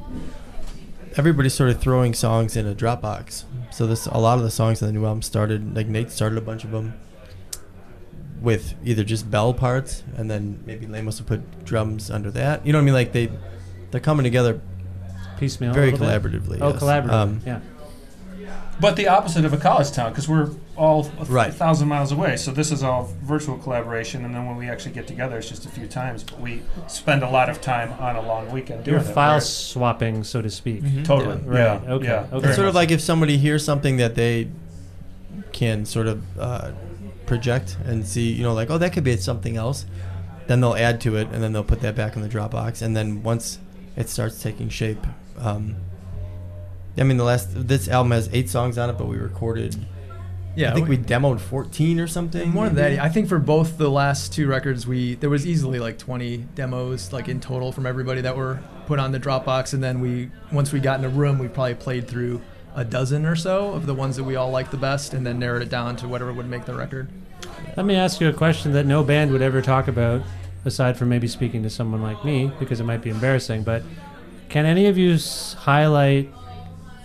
everybody's sort of throwing songs in a Dropbox. So this a lot of the songs on the new album started like Nate started a bunch of them with either just bell parts and then maybe Lamos would put drums under that. You know what I mean? Like they they're coming together piecemeal, a very bit? collaboratively. Oh, yes. collaborative. Um, yeah. But the opposite of a college town, because we're all a th- Right. thousand miles away. So this is all virtual collaboration, and then when we actually get together, it's just a few times. But we spend a lot of time on a long weekend doing You're it. file whereas- swapping, so to speak. Totally. Right. Yeah. Okay. Yeah. Okay. It's sort of like if somebody hears something that they can sort of uh, project and see, you know, like, oh, that could be something else. Then they'll add to it, and then they'll put that back in the Dropbox. And then once it starts taking shape, um, I mean, the last this album has eight songs on it, but we recorded. Yeah, I think we- we demoed fourteen or something. More than maybe. that, I think for both the last two records, we there was easily like 20 demos, like in total from everybody that were put on the Dropbox, and then we once we got in a room, we probably played through a dozen or so of the ones that we all liked the best, and then narrowed it down to whatever would make the record. Let me ask you a question that no band would ever talk about, aside from maybe speaking to someone like me, because it might be embarrassing. But can any of you s- highlight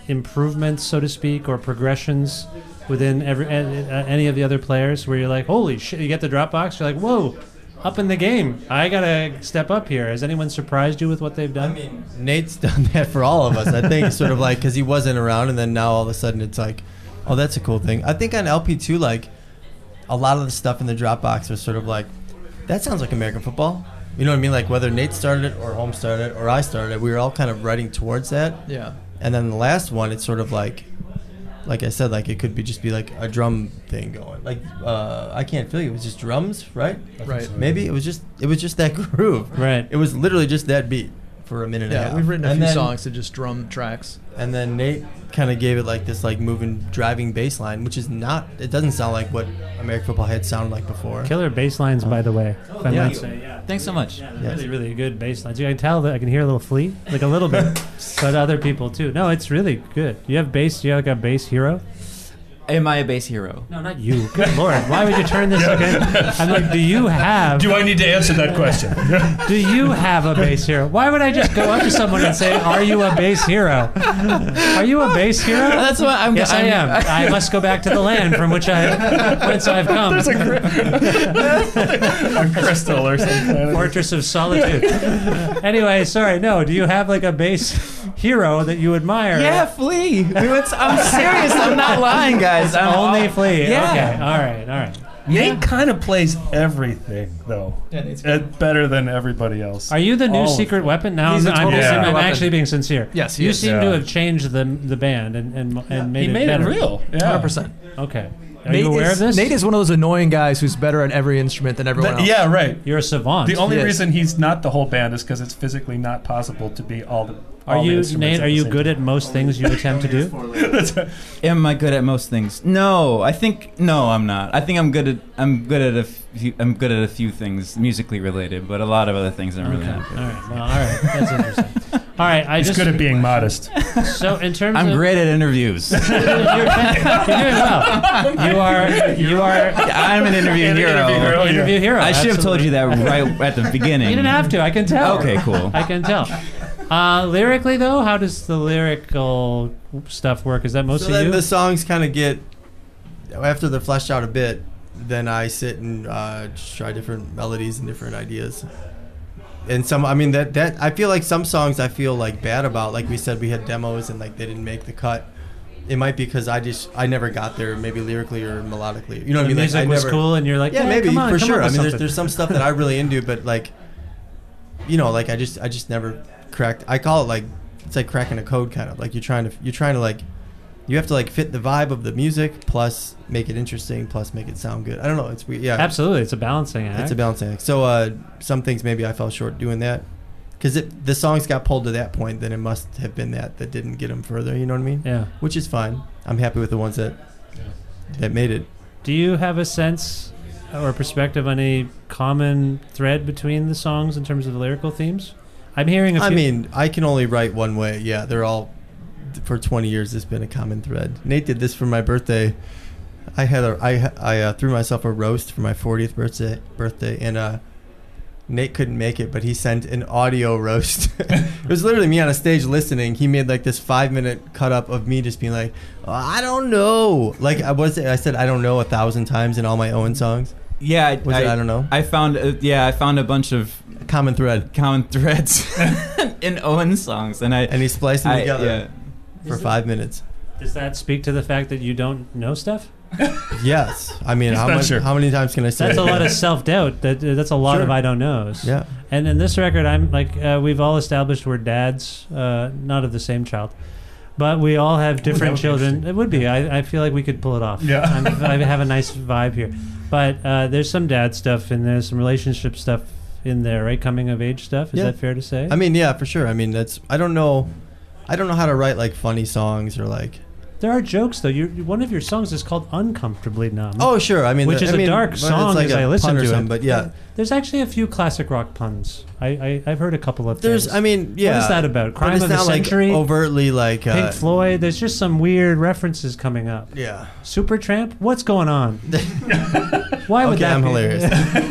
improvements, so to speak, or progressions within every a- any of the other players, where you're like, "Holy shit!" You get the Dropbox, you're like, "Whoa." Up in the game, I gotta step up here. Has anyone surprised you with what they've done? I mean, Nate's done that for all of us. I think sort of like because he wasn't around, and then now all of a sudden it's like, oh, that's a cool thing. I think on LP two, like a lot of the stuff in the Dropbox was sort of like, that sounds like American football. You know what I mean? Like whether Nate started it or Holm started it or I started it, we were all kind of writing towards that. Yeah. And then the last one, it's sort of like, like I said, like it could be just be like a drum thing going. Like uh, I can't feel you. It was just drums, right? Right. Maybe it was just it was just that groove. Right. It was literally just that beat for a minute and a Yeah, half. we've written a And few then- songs to just drum tracks. And then Nate kind of gave it like this like moving driving bass line, which is not. It doesn't sound like what American football had sounded like before. Killer bass lines, by the way. Oh, if I yeah. might say. Yeah. Thanks so much. Yeah, really, really good bass lines. You can tell that I can hear a little fleet, like a little bit, but other people too. No, it's really good. You have bass. You have like a bass hero. Am I a bass hero? No, not you. Good lord, why would you turn this again? I'm like, do you have? Do I need to answer that question? Do you have a bass hero? Why would I just go up to someone and say, "Are you a bass hero? Are you a bass hero?" That's what I'm- Yes, I I'm- I must go back to the land from which I whence I've come. There's a crystal or something. Fortress of Solitude. anyway, sorry. No, do you have like a bass hero that you admire? Yeah, Flea. I'm serious. I'm not lying, guys. I'm Only Flea. Yeah. Okay. All right. All right. Yeah. Nate kind of plays everything though, Yeah, Nate's Uh, better than everybody else. Are you the new All secret weapon now? He's I'm, a I'm, total I'm secret weapon. actually being sincere. Yes, he you is. seem Yeah. to have changed the the band and and, and made He it made better. it real. Yeah. 100%. Okay. Are Nate you aware is, of this? Nate is one of those annoying guys who's better at every instrument than everyone That- else. yeah, right. You're a savant. The only Yes. reason he's not the whole band is because it's physically not possible to be all the. Are you Nate? Are you good time. at most things you attempt to do? Am I good at most things? No, I think no, I'm not. I think I'm good at I'm good at a few, I'm good at a few things musically related, but a lot of other things I'm really Okay. not good. All Well, all right. That's interesting. All right. I He's just good at being modest. so in terms I'm of great at interviews. you're, you're doing well. You are. You are. I'm an interview An hero. interview hero. Interview hero. I should have told you that right at the beginning. You didn't have to. I can tell. Okay, cool. I can tell. Uh, lyrically, though, how does the lyrical stuff work? Is that mostly So then you? the songs kind of get after they're fleshed out a bit. Then I sit and uh, try different melodies and different ideas. And some, I mean that that I feel like some songs I feel like bad about. Like we said, we had demos and like they didn't make the cut. It might be because I just I never got there, maybe lyrically or melodically. You know what the I mean? music I was never, cool, and you're like, yeah, "Yeah, maybe on, for sure. I mean, there's, there's some stuff that I really into, but like, you know, like I just I just never cracked. I call it like it's like cracking a code, kind of like you're trying to you're trying to like you have to like fit the vibe of the music plus make it interesting plus make it sound good. I don't know. It's weird. Yeah, Absolutely, it's a balancing act. It's a balancing act. So uh, some things maybe I fell short doing that. because if the songs got pulled to that point, then it must have been that that didn't get them further. You know what I mean? Yeah. Which is fine. I'm happy with the ones that that made it. Do you have a sense or perspective on a common thread between the songs in terms of the lyrical themes? I'm hearing. A few, I mean, I can only write one way. Yeah, they're all for 20 years. It's been a common thread. Nate did this for my birthday. I had a I I uh, threw myself a roast for my 40th birthday birthday, and uh, Nate couldn't make it, but he sent an audio roast. it was literally me on a stage listening. He made like this five minute cut up of me just being like, "Oh, I don't know. Like I was, I said I don't know a thousand times in all my Owen songs. Yeah, I, Was it I don't know? I found uh, yeah, I found a bunch of common thread, common threads in Owen songs, and I and he spliced them I- together yeah. for five minutes. Does that speak to the fact that you don't know stuff? Yes, I mean, how much, sure. how many times can I say? That's a lot of self doubt. That uh, that's a lot Sure. of I don't knows. Yeah. And in this record, I'm like uh, we've all established we're dads, uh, not of the same child, but we all have different would children. It would be. I, I feel like we could pull it off. Yeah. I'm, I have a nice vibe here, but uh, there's some dad stuff and there's some relationship stuff in there, right? Coming of age stuff. Is Yeah. that fair to say? I mean, yeah, for sure. I mean, that's I don't know, I don't know how to write like funny songs or like. there are jokes though. You one of your songs is called "Uncomfortably Numb." Oh, sure. I mean, which the- is I mean, a dark but it's song like as a I listen to something, it. but yeah. There's actually a few classic rock puns. I, I I've heard a couple of. There's, things. I mean, yeah. What is that about? But Crime it's of the not like century. overtly like. Uh, Pink Floyd. There's just some weird references coming up. Yeah. Supertramp. What's going on? Why would okay, that I'm be? hilarious.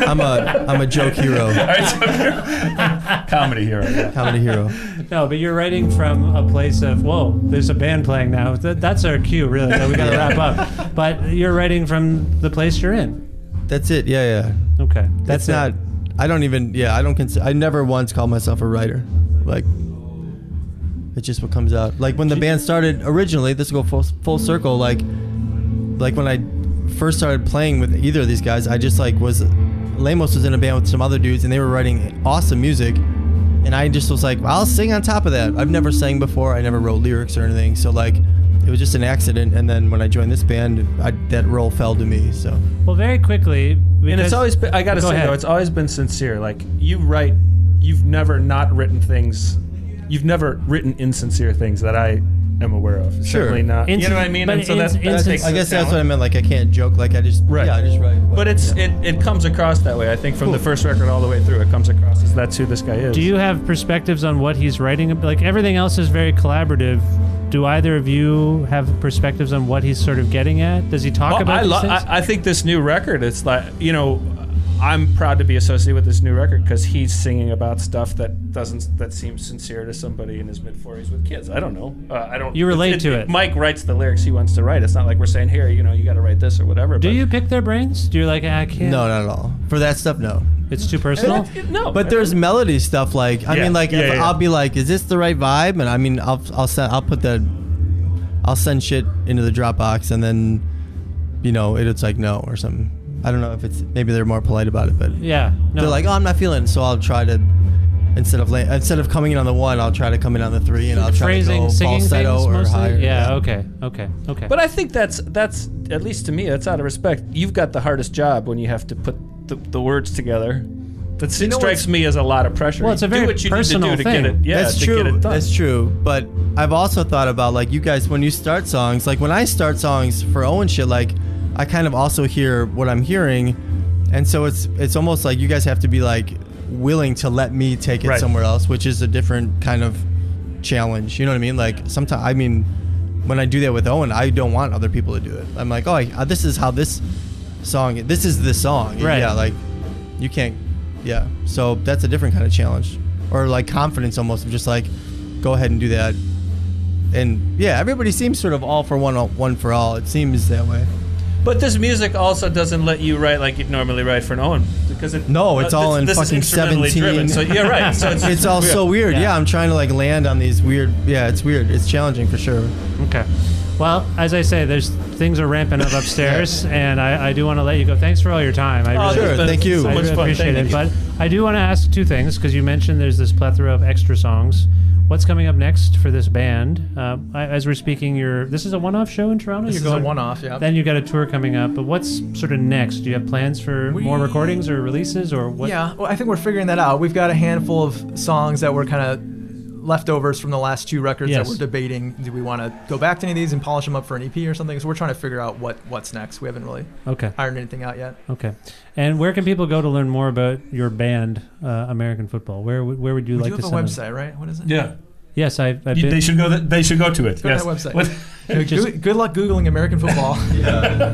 I'm a I'm a joke hero. Comedy hero. Yeah. Comedy hero. No, but you're writing from a place of whoa. There's a band playing now. That, that's our cue, really. that we got to wrap up. But you're writing from the place you're in. That's it. Yeah, yeah. Okay, That's that's it. not. I don't even. Yeah, I don't consider. I never once called myself a writer. Like, it's just what comes out. Like when the band started originally. This will go full full circle. Like, like when I first started playing with either of these guys, I just like was. Lamos was in a band with some other dudes, and they were writing awesome music. And I just was like, I'll sing on top of that. I've never sang before. I never wrote lyrics or anything. So like, it was just an accident. And then when I joined this band, I, that role fell to me. So. Well, very quickly. And it's always been, I gotta Go say ahead. though, it's always been sincere. Like you write, you've never not written things, you've never written insincere things that I am aware of. Sure. Certainly not. you know what I mean? And so that, that takes I guess that's what I meant. Like I can't joke. Like I just Right. Yeah, I just write. But it's it, it comes across that way. I think from the first record all the way through, it comes across as that's who this guy is. Do you have perspectives on what he's writing? Like everything else is very collaborative. Do either of you have perspectives on what he's sort of getting at? Does he talk Oh, about I, these lo- I, I think this new record, it's like you know, I'm proud to be associated with this new record because he's singing about stuff that doesn't that seems sincere to somebody in his mid 40s with kids. I don't know. Uh, I don't. You relate to it. Mike writes the lyrics he wants to write. It's not like we're saying here, you know, you got to write this or whatever. Do but you pick their brains? Do you like "Ah, I can't? No, not at all. For that stuff, no. It's too personal. no, But there's melody stuff. Like I Yeah, mean, like yeah, if yeah. I'll be like, is this the right vibe? And I mean, I'll I'll send I'll put the I'll send shit into the Dropbox, and then you know it, it's like no or something. I don't know if it's maybe they're more polite about it, but Yeah, no. they're like, oh, I'm not feeling it, so I'll try to. Instead of la- instead of coming in on the one, I'll try to come in on the three, and I'll try Phrasing, to go singing falsetto things or mostly? higher. Yeah, Okay. Okay. Okay. But I think that's that's at least to me that's out of respect. You've got the hardest job when you have to put the, the words together. That You know strikes me as a lot of pressure. Well, it's a do very what you personal need to do to thing. get it. Yeah, that's to true. Get it done. That's true. But I've also thought about like you guys when you start songs. Like when I start songs for Owen shit, like I kind of also hear what I'm hearing, and so it's it's almost like you guys have to be like willing to let me take it Right. somewhere else, which is a different kind of challenge. You know what I mean? Like sometimes I mean, when I do that with Owen, I don't want other people to do it. I'm like, oh, I, this is how this song. This is the song. Right. Yeah. Like you can't. Yeah. So that's a different kind of challenge, or like confidence almost of just like, go ahead and do that. And yeah, everybody seems sort of all for one, one for all. It seems that way. But this music also doesn't let you write like you'd normally write for an Owen because it, No, it's uh, all this, in this fucking seventeen. Driven, so yeah, right. So it's, it's all so weird. Yeah. Yeah. I'm trying to like land on these weird. Yeah, it's weird. It's challenging for sure. Okay. Well, as I say, there's things are ramping up upstairs, and I, I do want to let you go. Thanks for all your time. I Oh, really, this has been thank you. So I much really fun. appreciate Thank it. you. But I do want to ask two things because you mentioned there's this plethora of extra songs. what's coming up next for this band? Uh, I- as we're speaking, you're this is a one-off show in Toronto. This you're is a going one-off, yeah. Then you got a tour coming up. But what's sort of next? Do you have plans for more recordings or releases or what? Yeah, well, I think we're figuring that out. We've got a handful of songs that we're kind of leftovers from the last two records Yes. that we're debating. Do we want to go back to any of these and polish them up for an EP or something? So we're trying to figure out what what's next. We haven't really Okay. ironed anything out yet. Okay. And where can people go to learn more about your band, uh, American Football? Where would- where would you We like do to have a send them? website, right? What is it? Yeah. Yes, I. I've they should go. Th- they should go to it. Go yes. to that website. What- Good, good- good luck googling American football.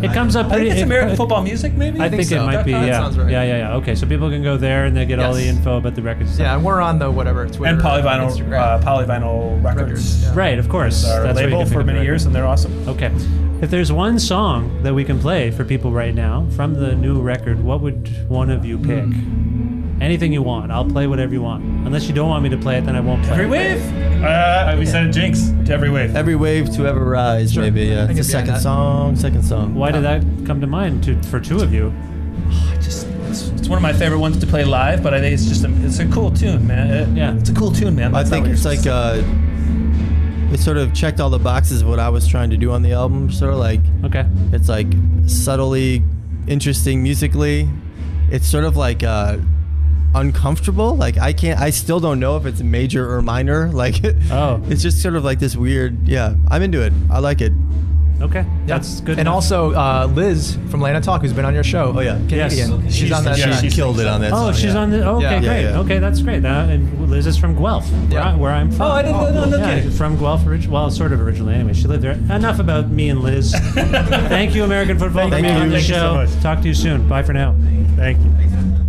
It comes up I think pretty. it's it- American it- football music, maybe. I think, so. it might That- be. yeah. sounds right. Yeah, yeah, yeah. Okay, so people can go there and they get all the info about the records. yeah, and we're on the whatever Twitter and Polyvinyl, Instagram. uh, Polyvinyl Records. Records, yeah. Right, of course. It's our That's where you label for many years, and they're awesome. Okay. If there's one song that we can play for people right now from the new record, what would one of you pick? Anything you want. I'll play whatever you want. Unless you don't want me to play it, then I won't play it. Every it. wave. Uh, we said Jinx. To every wave. Every wave to ever rise, Sure. maybe. Yeah, can it's the get second that. song. Second song. Why did that come to mind to, for two of you? I just it's, it's one of my favorite ones to play live, but I think it's just a, it's a cool tune, man. It- Yeah. it's a cool tune, man. I That's think not it's what like you're- uh, it sort of checked all the boxes of what I was trying to do on the album. Sort of like Okay. it's like subtly interesting musically. It's sort of like uh, uncomfortable. Like I can't. I still don't know if it's major or minor. Like Oh. it's just sort of like this weird. Yeah, I'm into it. I like it. Okay. Yeah. That's good. And enough. also uh, Liz from Land of Talk, who's been on your show. Oh, yeah. Canadian. Yes. She's, on that. yeah, she Killed it on that. Oh, song, she's yeah. on the. Okay, Yeah. Yeah, great. yeah. Okay, that's great. Uh, and Liz is from Guelph, where, I, where I'm from. Oh, I didn't know. No, no yeah, kidding. from Guelph, orig- well, sort of originally. Anyway, she lived there. Enough about me and Liz. Thank you, American Football, for Thank being you. on the Thank you so much. Talk to you soon. Bye for now. Thank you.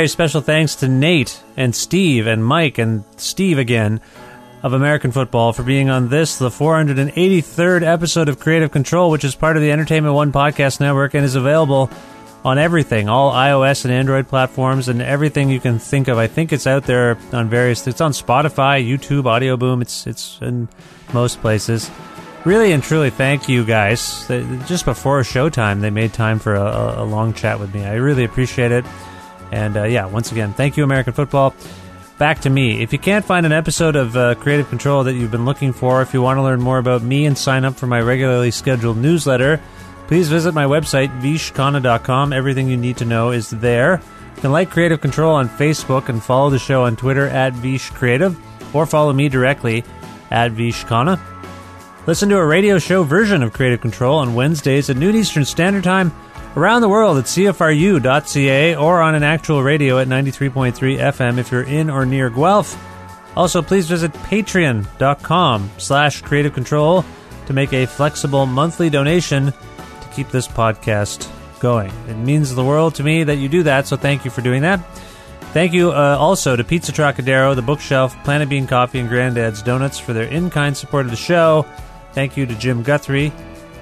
Very, special thanks to Nate and Steve and Mike and Steve again of American Football for being on this, the 483rd episode of Creative Control, which is part of the Entertainment One Podcast Network and is available on everything, all iOS and Android platforms, and everything you can think of. I think it's out there on various. It's on Spotify, YouTube, Audio Boom. It's it's in most places. Really and truly, thank you guys. Just before showtime, they made time for a, a long chat with me. I really appreciate it. And uh, yeah, once again, thank you, American Football. Back to me. If you can't find an episode of uh, Creative Control that you've been looking for, if you want to learn more about me and sign up for my regularly scheduled newsletter, please visit my website, vishkhanna.com. Everything you need to know is there. You can like Creative Control on Facebook and follow the show on Twitter at vishcreative, or follow me directly at vishkana. Listen to a radio show version of Creative Control on Wednesdays at noon Eastern Standard Time around the world at CFRU.ca or on an actual radio at 93.3 FM if you're in or near Guelph. Also, please visit patreon.com slash creative control to make a flexible monthly donation to keep this podcast going. It means the world to me that you do that, so thank you for doing that. Thank you uh, also to Pizza Trocadero, The Bookshelf, Planet Bean Coffee, and Granddad's Donuts for their in kind support of the show. Thank you to Jim Guthrie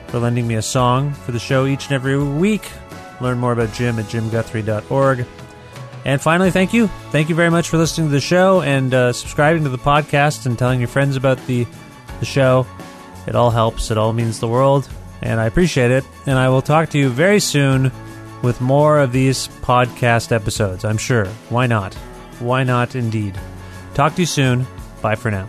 for lending me a song for the show each and every week. Learn more about Jim at jimguthrie.org. And finally, thank you. Thank you very much for listening to the show and uh, subscribing to the podcast and telling your friends about the, the show. It all helps, it all means the world, and I appreciate it. And I will talk to you very soon with more of these podcast episodes, I'm sure. Why not? Why not, indeed? Talk to you soon. Bye for now.